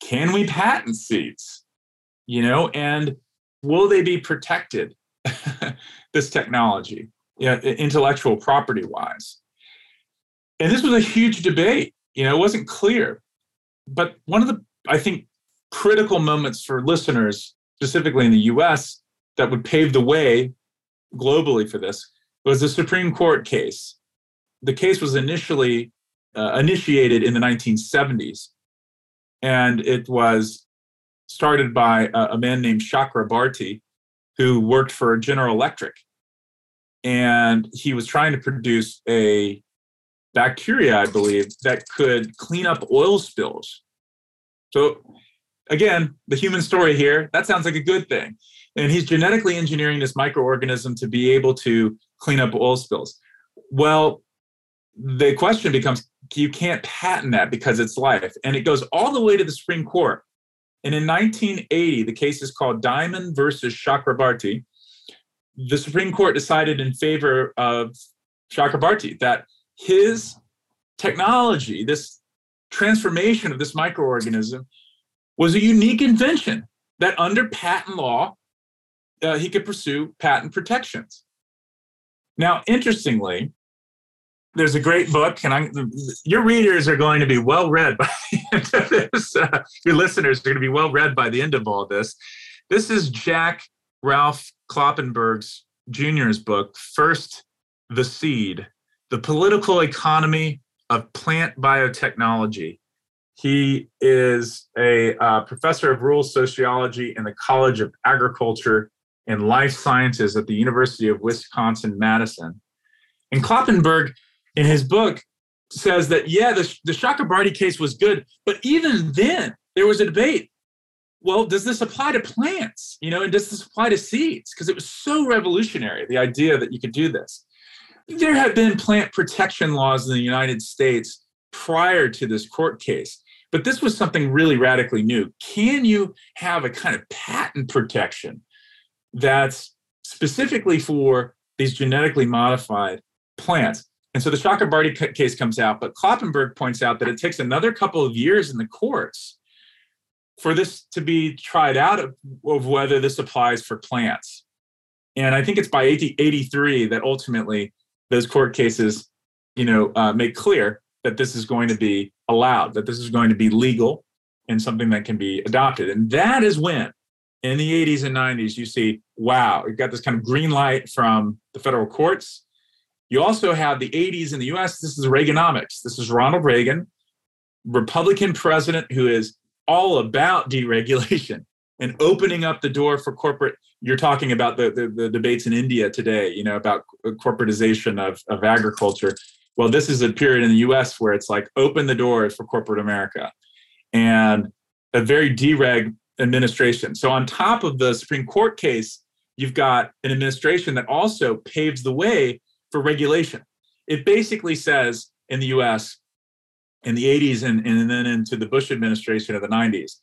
Can we patent seeds? You know, and will they be protected? *laughs* this technology, you know, intellectual property wise. And this was a huge debate. You know, it wasn't clear but one of the, I think, critical moments for listeners, specifically in the US, that would pave the way globally for this was the Supreme Court case. The case was initially uh, initiated in the 1970s, and it was started by a, a man named Chakrabarty, who worked for General Electric. And he was trying to produce a bacteria, I believe, that could clean up oil spills. So, again, the human story here, that sounds like a good thing. And he's genetically engineering this microorganism to be able to clean up oil spills. Well, the question becomes you can't patent that because it's life. And it goes all the way to the Supreme Court. And in 1980, the case is called Diamond versus Chakrabarty. The Supreme Court decided in favor of Chakrabarty that his technology, this transformation of this microorganism, was a unique invention that under patent law, uh, he could pursue patent protections. Now, interestingly, there's a great book, and I, your readers are going to be well read by *laughs* the end of this. Uh, your listeners are going to be well read by the end of all this. This is Jack Ralph Kloppenburg's Jr.'s book, First the Seed the political economy of plant biotechnology. He is a uh, professor of rural sociology in the College of Agriculture and Life Sciences at the University of Wisconsin Madison. And Kloppenburg, in his book, says that, yeah, the, the Chakrabarty case was good, but even then, there was a debate. Well, does this apply to plants? You know, and does this apply to seeds? Because it was so revolutionary, the idea that you could do this there had been plant protection laws in the United States prior to this court case, but this was something really radically new. Can you have a kind of patent protection that's specifically for these genetically modified plants? And so the Chakrabarty case comes out, but Kloppenburg points out that it takes another couple of years in the courts for this to be tried out of, of whether this applies for plants. And I think it's by 83 that ultimately those court cases, you know, uh, make clear that this is going to be allowed, that this is going to be legal and something that can be adopted. And that is when, in the 80s and 90s, you see, wow, you've got this kind of green light from the federal courts. You also have the 80s in the US. This is Reaganomics. This is Ronald Reagan, Republican president who is all about deregulation *laughs* and opening up the door for corporate you're talking about the, the, the, debates in india today you know about corporatization of, of agriculture well this is a period in the us where it's like open the doors for corporate america and a very dereg administration so on top of the supreme court case you've got an administration that also paves the way for regulation it basically says in the us in the 80s and, and then into the bush administration of the 90s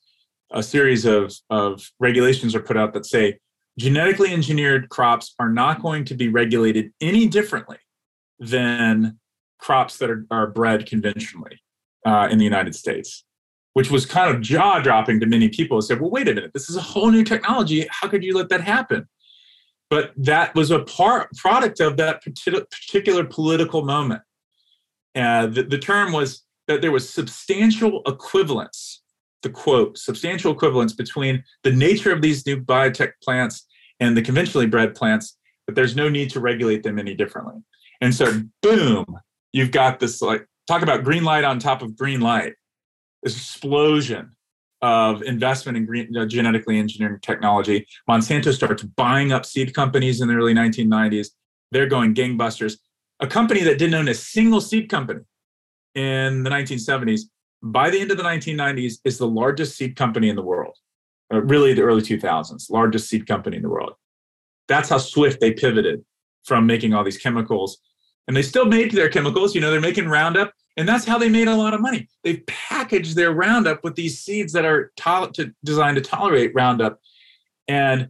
a series of, of regulations are put out that say genetically engineered crops are not going to be regulated any differently than crops that are, are bred conventionally uh, in the United States, which was kind of jaw dropping to many people. Who said, well, wait a minute, this is a whole new technology. How could you let that happen? But that was a part product of that particular political moment. Uh, the, the term was that there was substantial equivalence the quote substantial equivalence between the nature of these new biotech plants and the conventionally bred plants but there's no need to regulate them any differently and so boom you've got this like talk about green light on top of green light this explosion of investment in green, uh, genetically engineering technology. Monsanto starts buying up seed companies in the early 1990s they're going gangbusters. A company that didn't own a single seed company in the 1970s by the end of the 1990s is the largest seed company in the world. Uh, really the early 2000s largest seed company in the world. That's how swift they pivoted from making all these chemicals. And they still made their chemicals you know they're making roundup and that's how they made a lot of money they've packaged their roundup with these seeds that are to- to, designed to tolerate roundup and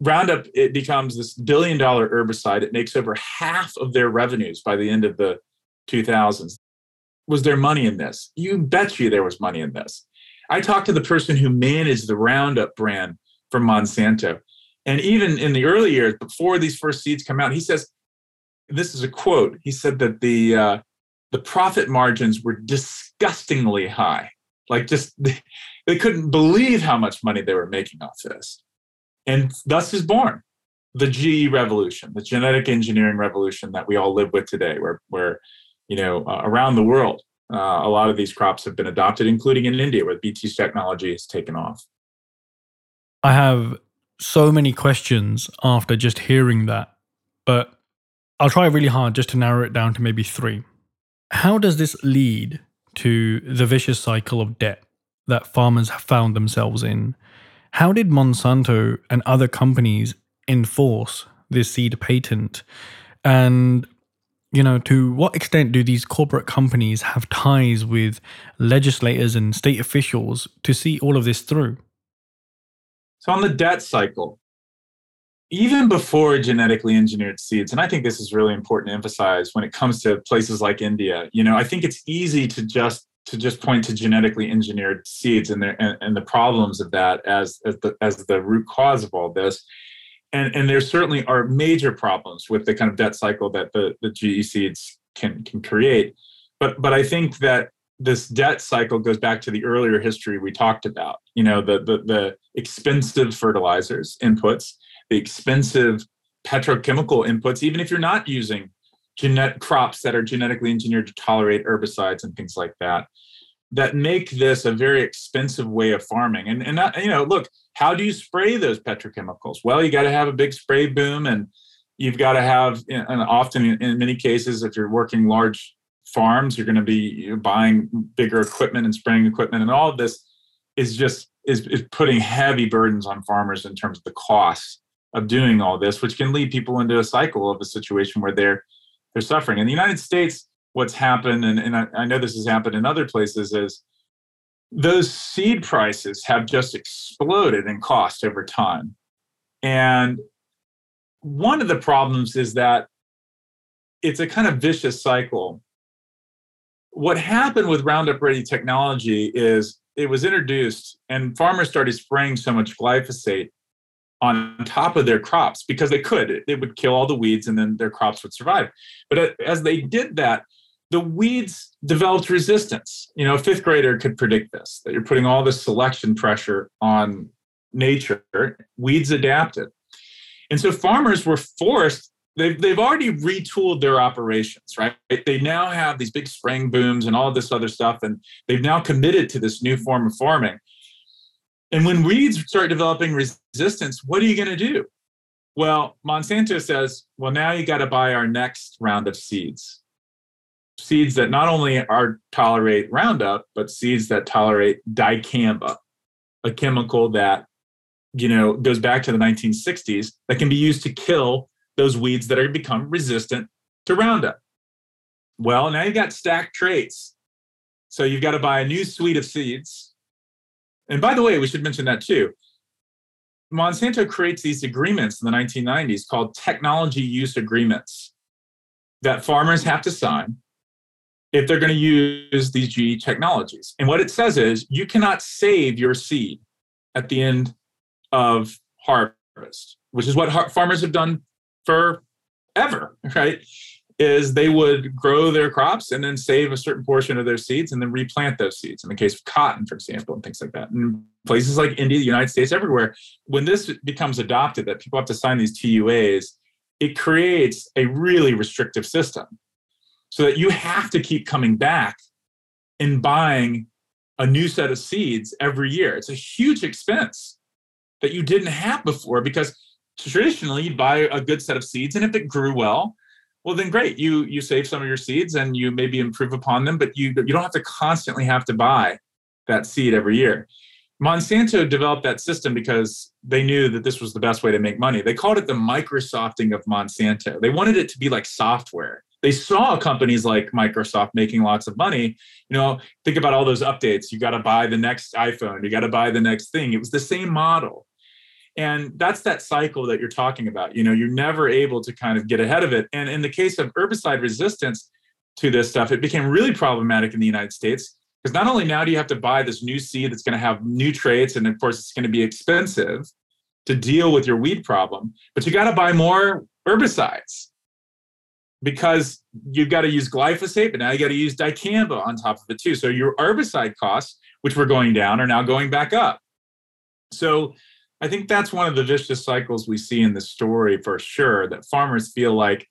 roundup it becomes this billion dollar herbicide it makes over half of their revenues by the end of the 2000s was there money in this? You bet you there was money in this. I talked to the person who managed the Roundup brand for Monsanto. And even in the early years, before these first seeds come out, he says, this is a quote. He said that the uh, the profit margins were disgustingly high. Like just *laughs* they couldn't believe how much money they were making off this. And thus is born the GE revolution, the genetic engineering revolution that we all live with today, where where you know, uh, around the world, uh, a lot of these crops have been adopted, including in India, where BT's technology has taken off. I have so many questions after just hearing that, but I'll try really hard just to narrow it down to maybe three. How does this lead to the vicious cycle of debt that farmers have found themselves in? How did Monsanto and other companies enforce this seed patent? And you know, to what extent do these corporate companies have ties with legislators and state officials to see all of this through? So, on the debt cycle, even before genetically engineered seeds, and I think this is really important to emphasize when it comes to places like India, you know, I think it's easy to just to just point to genetically engineered seeds and, their, and, and the problems of that as, as the, as the root cause of all this and and there certainly are major problems with the kind of debt cycle that the the GE seeds can can create. But but I think that this debt cycle goes back to the earlier history we talked about. You know, the the, the expensive fertilizers inputs, the expensive petrochemical inputs, even if you're not using genet crops that are genetically engineered to tolerate herbicides and things like that that make this a very expensive way of farming. And and you know, look, how do you spray those petrochemicals? Well, you got to have a big spray boom, and you've got to have, and often in many cases, if you're working large farms, you're going to be buying bigger equipment and spraying equipment, and all of this is just is, is putting heavy burdens on farmers in terms of the costs of doing all this, which can lead people into a cycle of a situation where they're they're suffering. In the United States, what's happened, and, and I, I know this has happened in other places, is those seed prices have just exploded in cost over time. And one of the problems is that it's a kind of vicious cycle. What happened with Roundup Ready technology is it was introduced, and farmers started spraying so much glyphosate on top of their crops because they could. It, would kill all the weeds and then their crops would survive. But as they did that, the weeds developed resistance. You know, a fifth grader could predict this that you're putting all this selection pressure on nature. Weeds adapted. And so farmers were forced, they've, they've already retooled their operations, right? They now have these big spraying booms and all this other stuff, and they've now committed to this new form of farming. And when weeds start developing resistance, what are you going to do? Well, Monsanto says, well, now you got to buy our next round of seeds seeds that not only are tolerate Roundup, but seeds that tolerate dicamba, a chemical that you know goes back to the 1960s that can be used to kill those weeds that are become resistant to Roundup. Well, now you've got stacked traits. So you've got to buy a new suite of seeds. And by the way, we should mention that too. Monsanto creates these agreements in the 1990s called technology use agreements that farmers have to sign if they're going to use these GE technologies. And what it says is you cannot save your seed at the end of harvest, which is what har- farmers have done forever, right? Is they would grow their crops and then save a certain portion of their seeds and then replant those seeds. In the case of cotton, for example, and things like that. And places like India, the United States, everywhere, when this becomes adopted, that people have to sign these TUAs, it creates a really restrictive system so that you have to keep coming back and buying a new set of seeds every year. It's a huge expense that you didn't have before because traditionally you'd buy a good set of seeds and if it grew well, well then great. You you save some of your seeds and you maybe improve upon them, but you you don't have to constantly have to buy that seed every year. Monsanto developed that system because they knew that this was the best way to make money. They called it the Microsofting of Monsanto. They wanted it to be like software they saw companies like Microsoft making lots of money. You know, think about all those updates. You got to buy the next iPhone, you got to buy the next thing. It was the same model. And that's that cycle that you're talking about. You know, you're never able to kind of get ahead of it. And in the case of herbicide resistance to this stuff, it became really problematic in the United States because not only now do you have to buy this new seed that's going to have new traits, and of course, it's going to be expensive to deal with your weed problem, but you got to buy more herbicides because you've got to use glyphosate, but now you got to use dicamba on top of it too. So your herbicide costs, which were going down, are now going back up. So I think that's one of the vicious cycles we see in the story for sure. That farmers feel like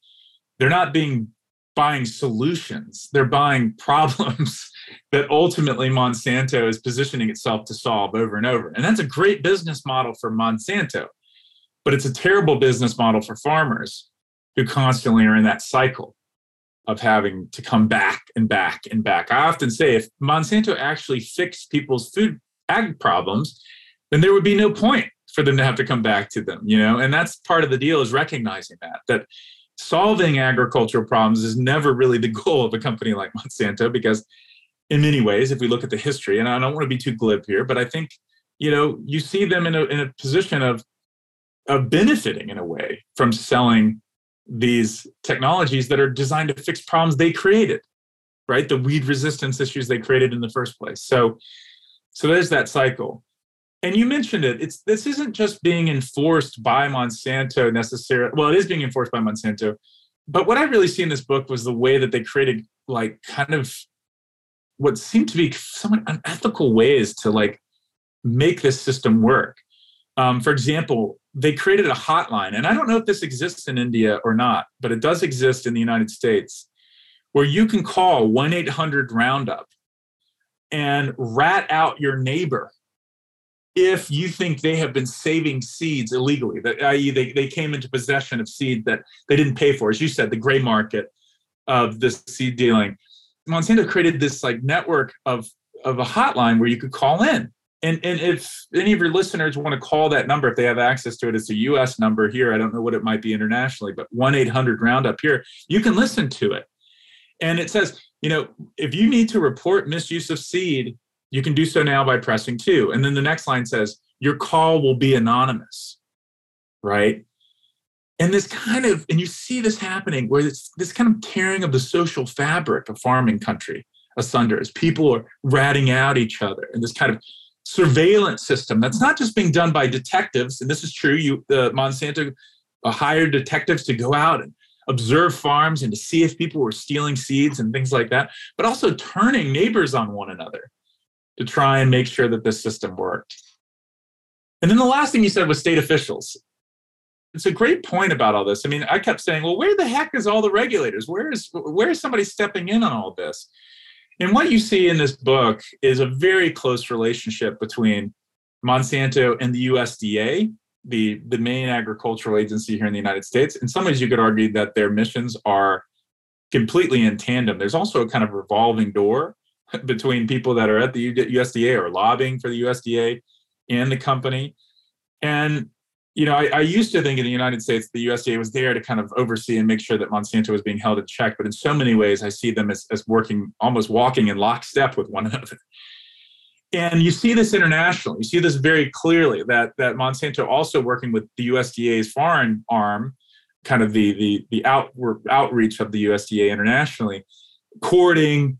they're not being buying solutions; they're buying *laughs* problems that ultimately Monsanto is positioning itself to solve over and over. And that's a great business model for Monsanto, but it's a terrible business model for farmers who constantly are in that cycle of having to come back and back and back. I often say if Monsanto actually fixed people's food ag problems, then there would be no point for them to have to come back to them, you know? And that's part of the deal is recognizing that that solving agricultural problems is never really the *laughs* goal of a company like Monsanto because in many ways if we look at the history and I don't want to be too glib here, but I think you know, you see them in a in a position of of benefiting in a way from selling these technologies that are designed to fix problems they created right? The weed resistance issues they created in the first place. So so there's that cycle and you mentioned it it's this isn't just being enforced by monsanto necessarily well it is being enforced by monsanto but what i really see in this book was the way that they created like kind of what seemed to be somewhat unethical ways to like make this system work. Um, for example they created a hotline, and I don't know if this exists in India or not, but it does exist in the United States, where you can call 1 800 Roundup and rat out your neighbor if you think they have been saving seeds illegally, that i.e., they, they came into possession of seed that they didn't pay for, as you said, the gray market of this seed dealing. Monsanto created this like network of of a hotline where you could call in and and if any of your listeners want to call that number if they have access to it it's a us number here i don't know what it might be internationally but 1-800 roundup here you can listen to it and it says you know if you need to report misuse of seed you can do so now by pressing 2 and then the next line says your call will be anonymous right? And this kind of and you see this happening where it's this kind of tearing of the social fabric of farming country asunder as people are ratting out each other and this kind of surveillance system that's not just being done by detectives. And this is true. You uh, monsanto uh, hired detectives to go out and observe farms and to see if people were stealing seeds and things like that, but also turning neighbors on one another to try and make sure that this system worked. And then the last thing you said was state officials. It's a great point about all this. I mean, I kept saying, well, where the heck is all the regulators? Where is where is somebody stepping in on all this? And what you see in this book is a very close relationship between Monsanto and the USDA, the, the main agricultural agency here in the United States. In some ways, you could argue that their missions are completely in tandem. There's also a kind of revolving door *laughs* between people that are at the USDA or lobbying for the USDA and the company. And you know, I, I, used to think in the United States the USDA was there to kind of oversee and make sure that Monsanto was being held in check. But in so many ways, I see them as, as working, almost walking in lockstep with one *laughs* another. And you see this internationally. You see this very clearly that that Monsanto also working with the USDA's foreign arm, kind of the the the outward outreach of the USDA internationally, courting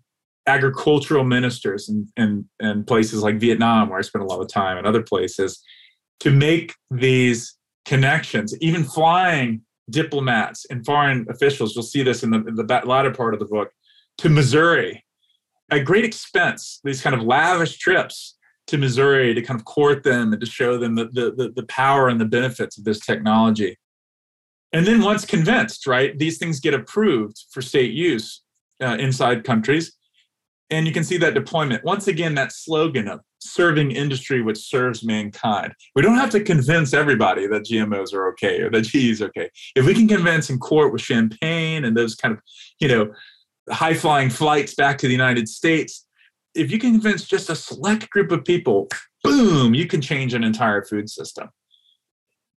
agricultural ministers in, in, in places like Vietnam, where I spent a lot of time, and other places, to make these connections, even flying diplomats and foreign officials. You'll see this in the, in the latter part of the book to Missouri at great expense, these kind of lavish trips to Missouri to kind of court them and to show them the, the, the power and the benefits of this technology. And then once convinced, right, these things get approved for state use uh, inside countries. And you can see that deployment. Once again, that slogan of serving industry which serves mankind. We don't have to convince everybody that GMOs are okay or that GE is okay. If we can convince in court with champagne and those kind of, you know, high flying flights back to the United States, if you can convince just a select group of people, boom, you can change an entire food system.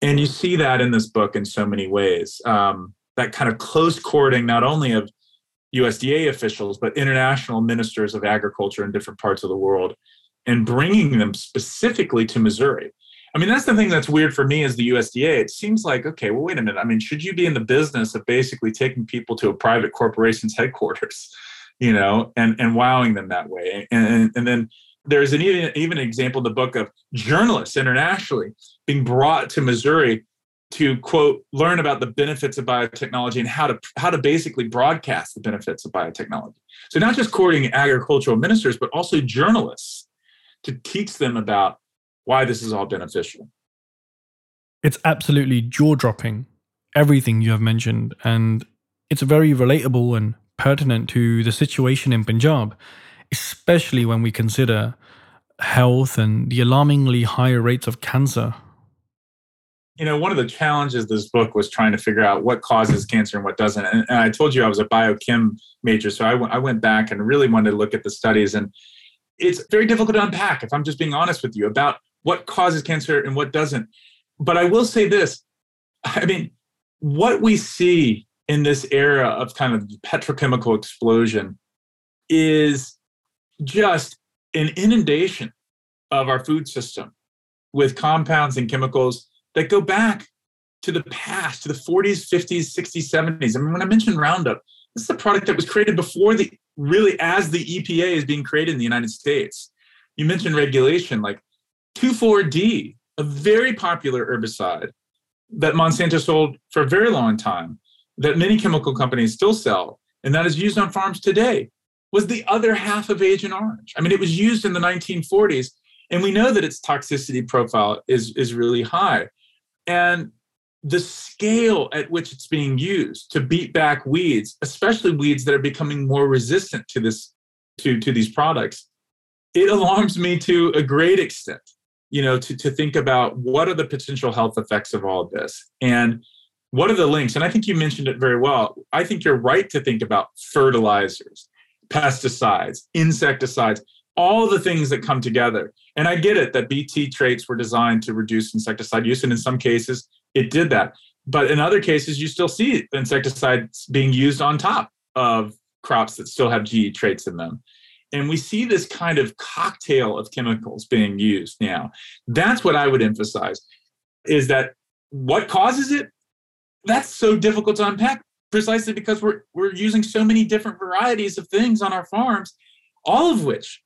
And you see that in this book in so many ways. Um, that kind of close courting, not only of USDA officials, but international ministers of agriculture in different parts of the world, and bringing them specifically to Missouri. I mean, that's the thing that's weird for me as the USDA. It seems like, okay, well, wait a minute. I mean, should you be in the business of basically taking people to a private corporation's headquarters, *laughs* you know, and, and wowing them that way? And, and then there's an even, even example in the book of journalists internationally being brought to Missouri to quote learn about the benefits of biotechnology and how to how to basically broadcast the benefits of biotechnology. So not just courting agricultural ministers, but also journalists to teach them about why this is all beneficial. It's absolutely jaw dropping, everything you have mentioned. And it's very relatable and pertinent to the situation in Punjab, especially when we consider health and the alarmingly high rates of cancer. You know, one of the challenges this book was trying to figure out what causes cancer and what doesn't. And, and I told you I was a biochem major, so I, w- I went back and really wanted to look at the studies. And it's very difficult to unpack, if I'm just being honest with you, about what causes cancer and what doesn't. But I will say this I mean, what we see in this era of kind of petrochemical explosion is just an inundation of our food system with compounds and chemicals that go back to the past, to the 40s, 50s, 60s, 70s. I mean, when I mentioned Roundup, this is a product that was created before the really as the EPA is being created in the United States. You mentioned regulation, like 2,4-D, a very popular herbicide that Monsanto sold for a very long time, that many chemical companies still sell, and that is used on farms today, was the other half of Agent Orange. I mean, it was used in the 1940s, and we know that its toxicity profile is, is really high. And the scale at which it's being used to beat back weeds, especially weeds that are becoming more resistant to this to, to these products, it alarms me to a great extent you know to, to think about what are the potential health effects of all of this and what are the links? And i think you mentioned it very well. I think you're right to think about fertilizers pesticides insecticides all the things that come together and i get it that bt traits were designed to reduce insecticide use and in some cases it did that but in other cases you still see insecticides being used on top of crops that still have ge traits in them and we see this kind of cocktail of chemicals being used now. That's what I would emphasize is that what causes it? That's so difficult to unpack precisely because we're, we're using so many different varieties of things on our farms, all of which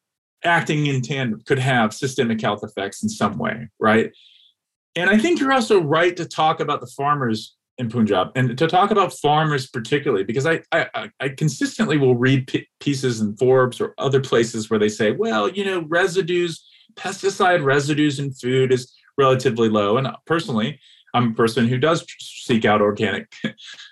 acting in tandem could have systemic health effects in some way, right? And I think you're also right to talk about the farmers in Punjab and to talk about farmers particularly because I I, I consistently will read p- pieces in Forbes or other places where they say, well, you know, residues, pesticide residues in food is relatively low. And personally, I'm a person who does seek out organic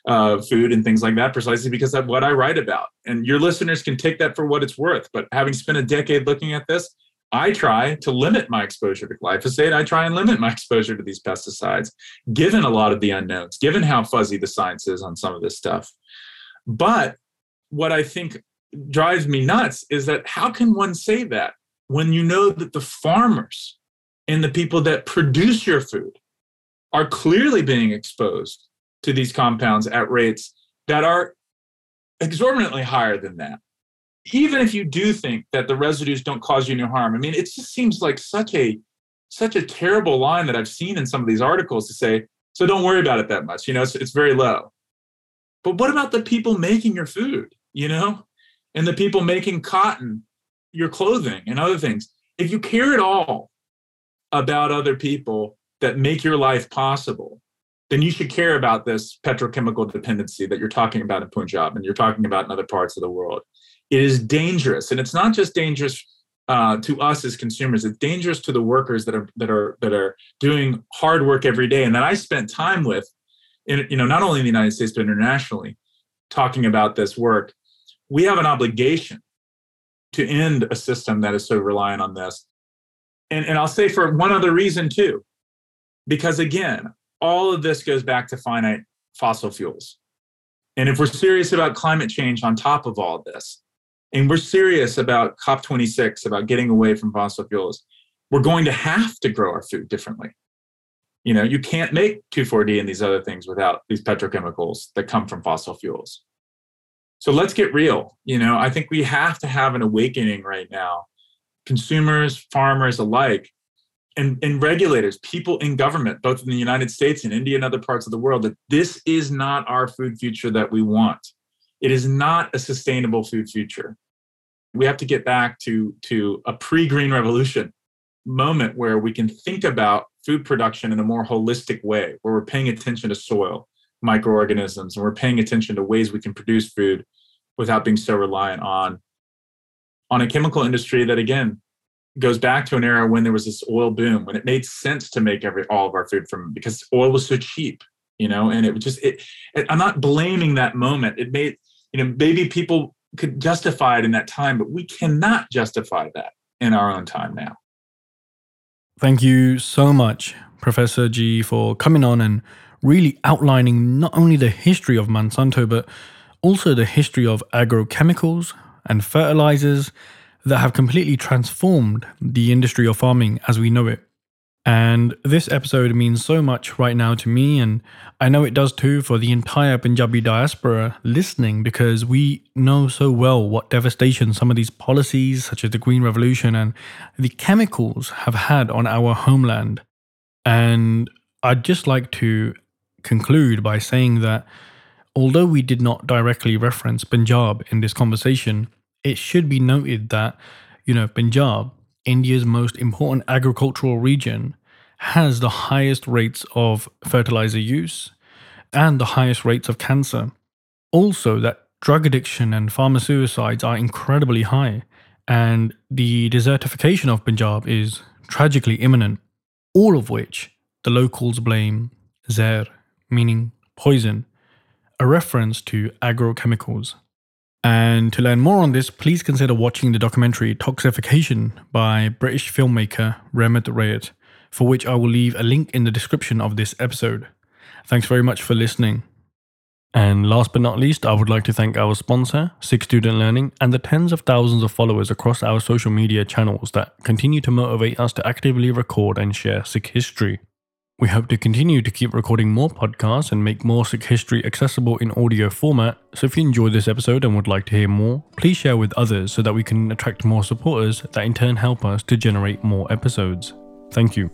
uh, food and things like that precisely because of what I write about. And your listeners can take that for what it's worth. But having spent a decade looking at this, I try to limit my exposure to glyphosate. I try and limit my exposure to these pesticides, given a lot of the unknowns, given how fuzzy the science is on some of this stuff. But what I think drives me nuts is that how can one say that when you know that the farmers and the people that produce your food are clearly being exposed to these compounds at rates that are exorbitantly higher than that? even if you do think that the residues don't cause you any harm, I mean, it just seems like such a such a terrible line that I've seen in some of these articles to say, so don't worry about it that much. You know, it's, it's very low. But what about the people making your food, you know, and the people making cotton, your clothing, and other things? If you care at all about other people that make your life possible, then you should care about this petrochemical dependency that you're talking about in Punjab and you're talking about in other parts of the world. It is dangerous and it's not just dangerous uh, to us as consumers. It's dangerous to the workers that are that are that are doing hard work every day. And that i spent time with in you know not only in the united states but internationally talking about this work. We have an obligation to end a system that is so reliant on this. And, and i'll say for one other reason too because again all of this goes back to finite fossil fuels and if we're serious about climate change on top of all this and we're serious about COP26, about getting away from fossil fuels, we're going to have to grow our food differently. You know, you can't make 2,4-D and these other things without these petrochemicals that come from fossil fuels. So let's get real. You know, I think we have to have an awakening right now, consumers, farmers alike, and, and regulators, people in government, both in the United States and India and other parts of the world, that this is not our food future that we want. It is not a sustainable food future we have to get back to to a pre-green revolution moment where we can think about food production in a more holistic way where we're paying attention to soil microorganisms and we're paying attention to ways we can produce food without being so reliant on on a chemical industry that again goes back to an era when there was this oil boom when it made sense to make every all of our food from because oil was so cheap you know and it was just it, it i'm not blaming that moment it made you know maybe people could justify it in that time, but we cannot justify that in our own time now. Thank you so much, Professor G, for coming on and really outlining not only the history of Monsanto, but also the history of agrochemicals and fertilizers that have completely transformed the industry of farming as we know it. And this episode means so much right now to me, and I know it does too for the entire Punjabi diaspora listening because we know so well what devastation some of these policies, such as the Green Revolution and the chemicals, have had on our homeland. And I'd just like to conclude by saying that although we did not directly reference Punjab in this conversation, it should be noted that, you know, Punjab India's most important agricultural region, has the highest rates of fertilizer use and the highest rates of cancer. Also, that drug addiction and farmer suicides are incredibly high, and the desertification of Punjab is tragically imminent, all of which the locals blame Zair, meaning poison, a reference to agrochemicals. And to learn more on this, please consider watching the documentary Toxification by British filmmaker Rehmat Rehat, for which I will leave a link in the description of this episode. Thanks very much for listening. And last but not least, I would like to thank our sponsor, Sikh Student Learning, and the tens of thousands of followers across our social media channels that continue to motivate us to actively record and share Sikh history. We hope to continue to keep recording more podcasts and make more Sikh history accessible in audio format. So if you enjoyed this episode and would like to hear more, please share with others so that we can attract more supporters that in turn help us to generate more episodes. Thank you.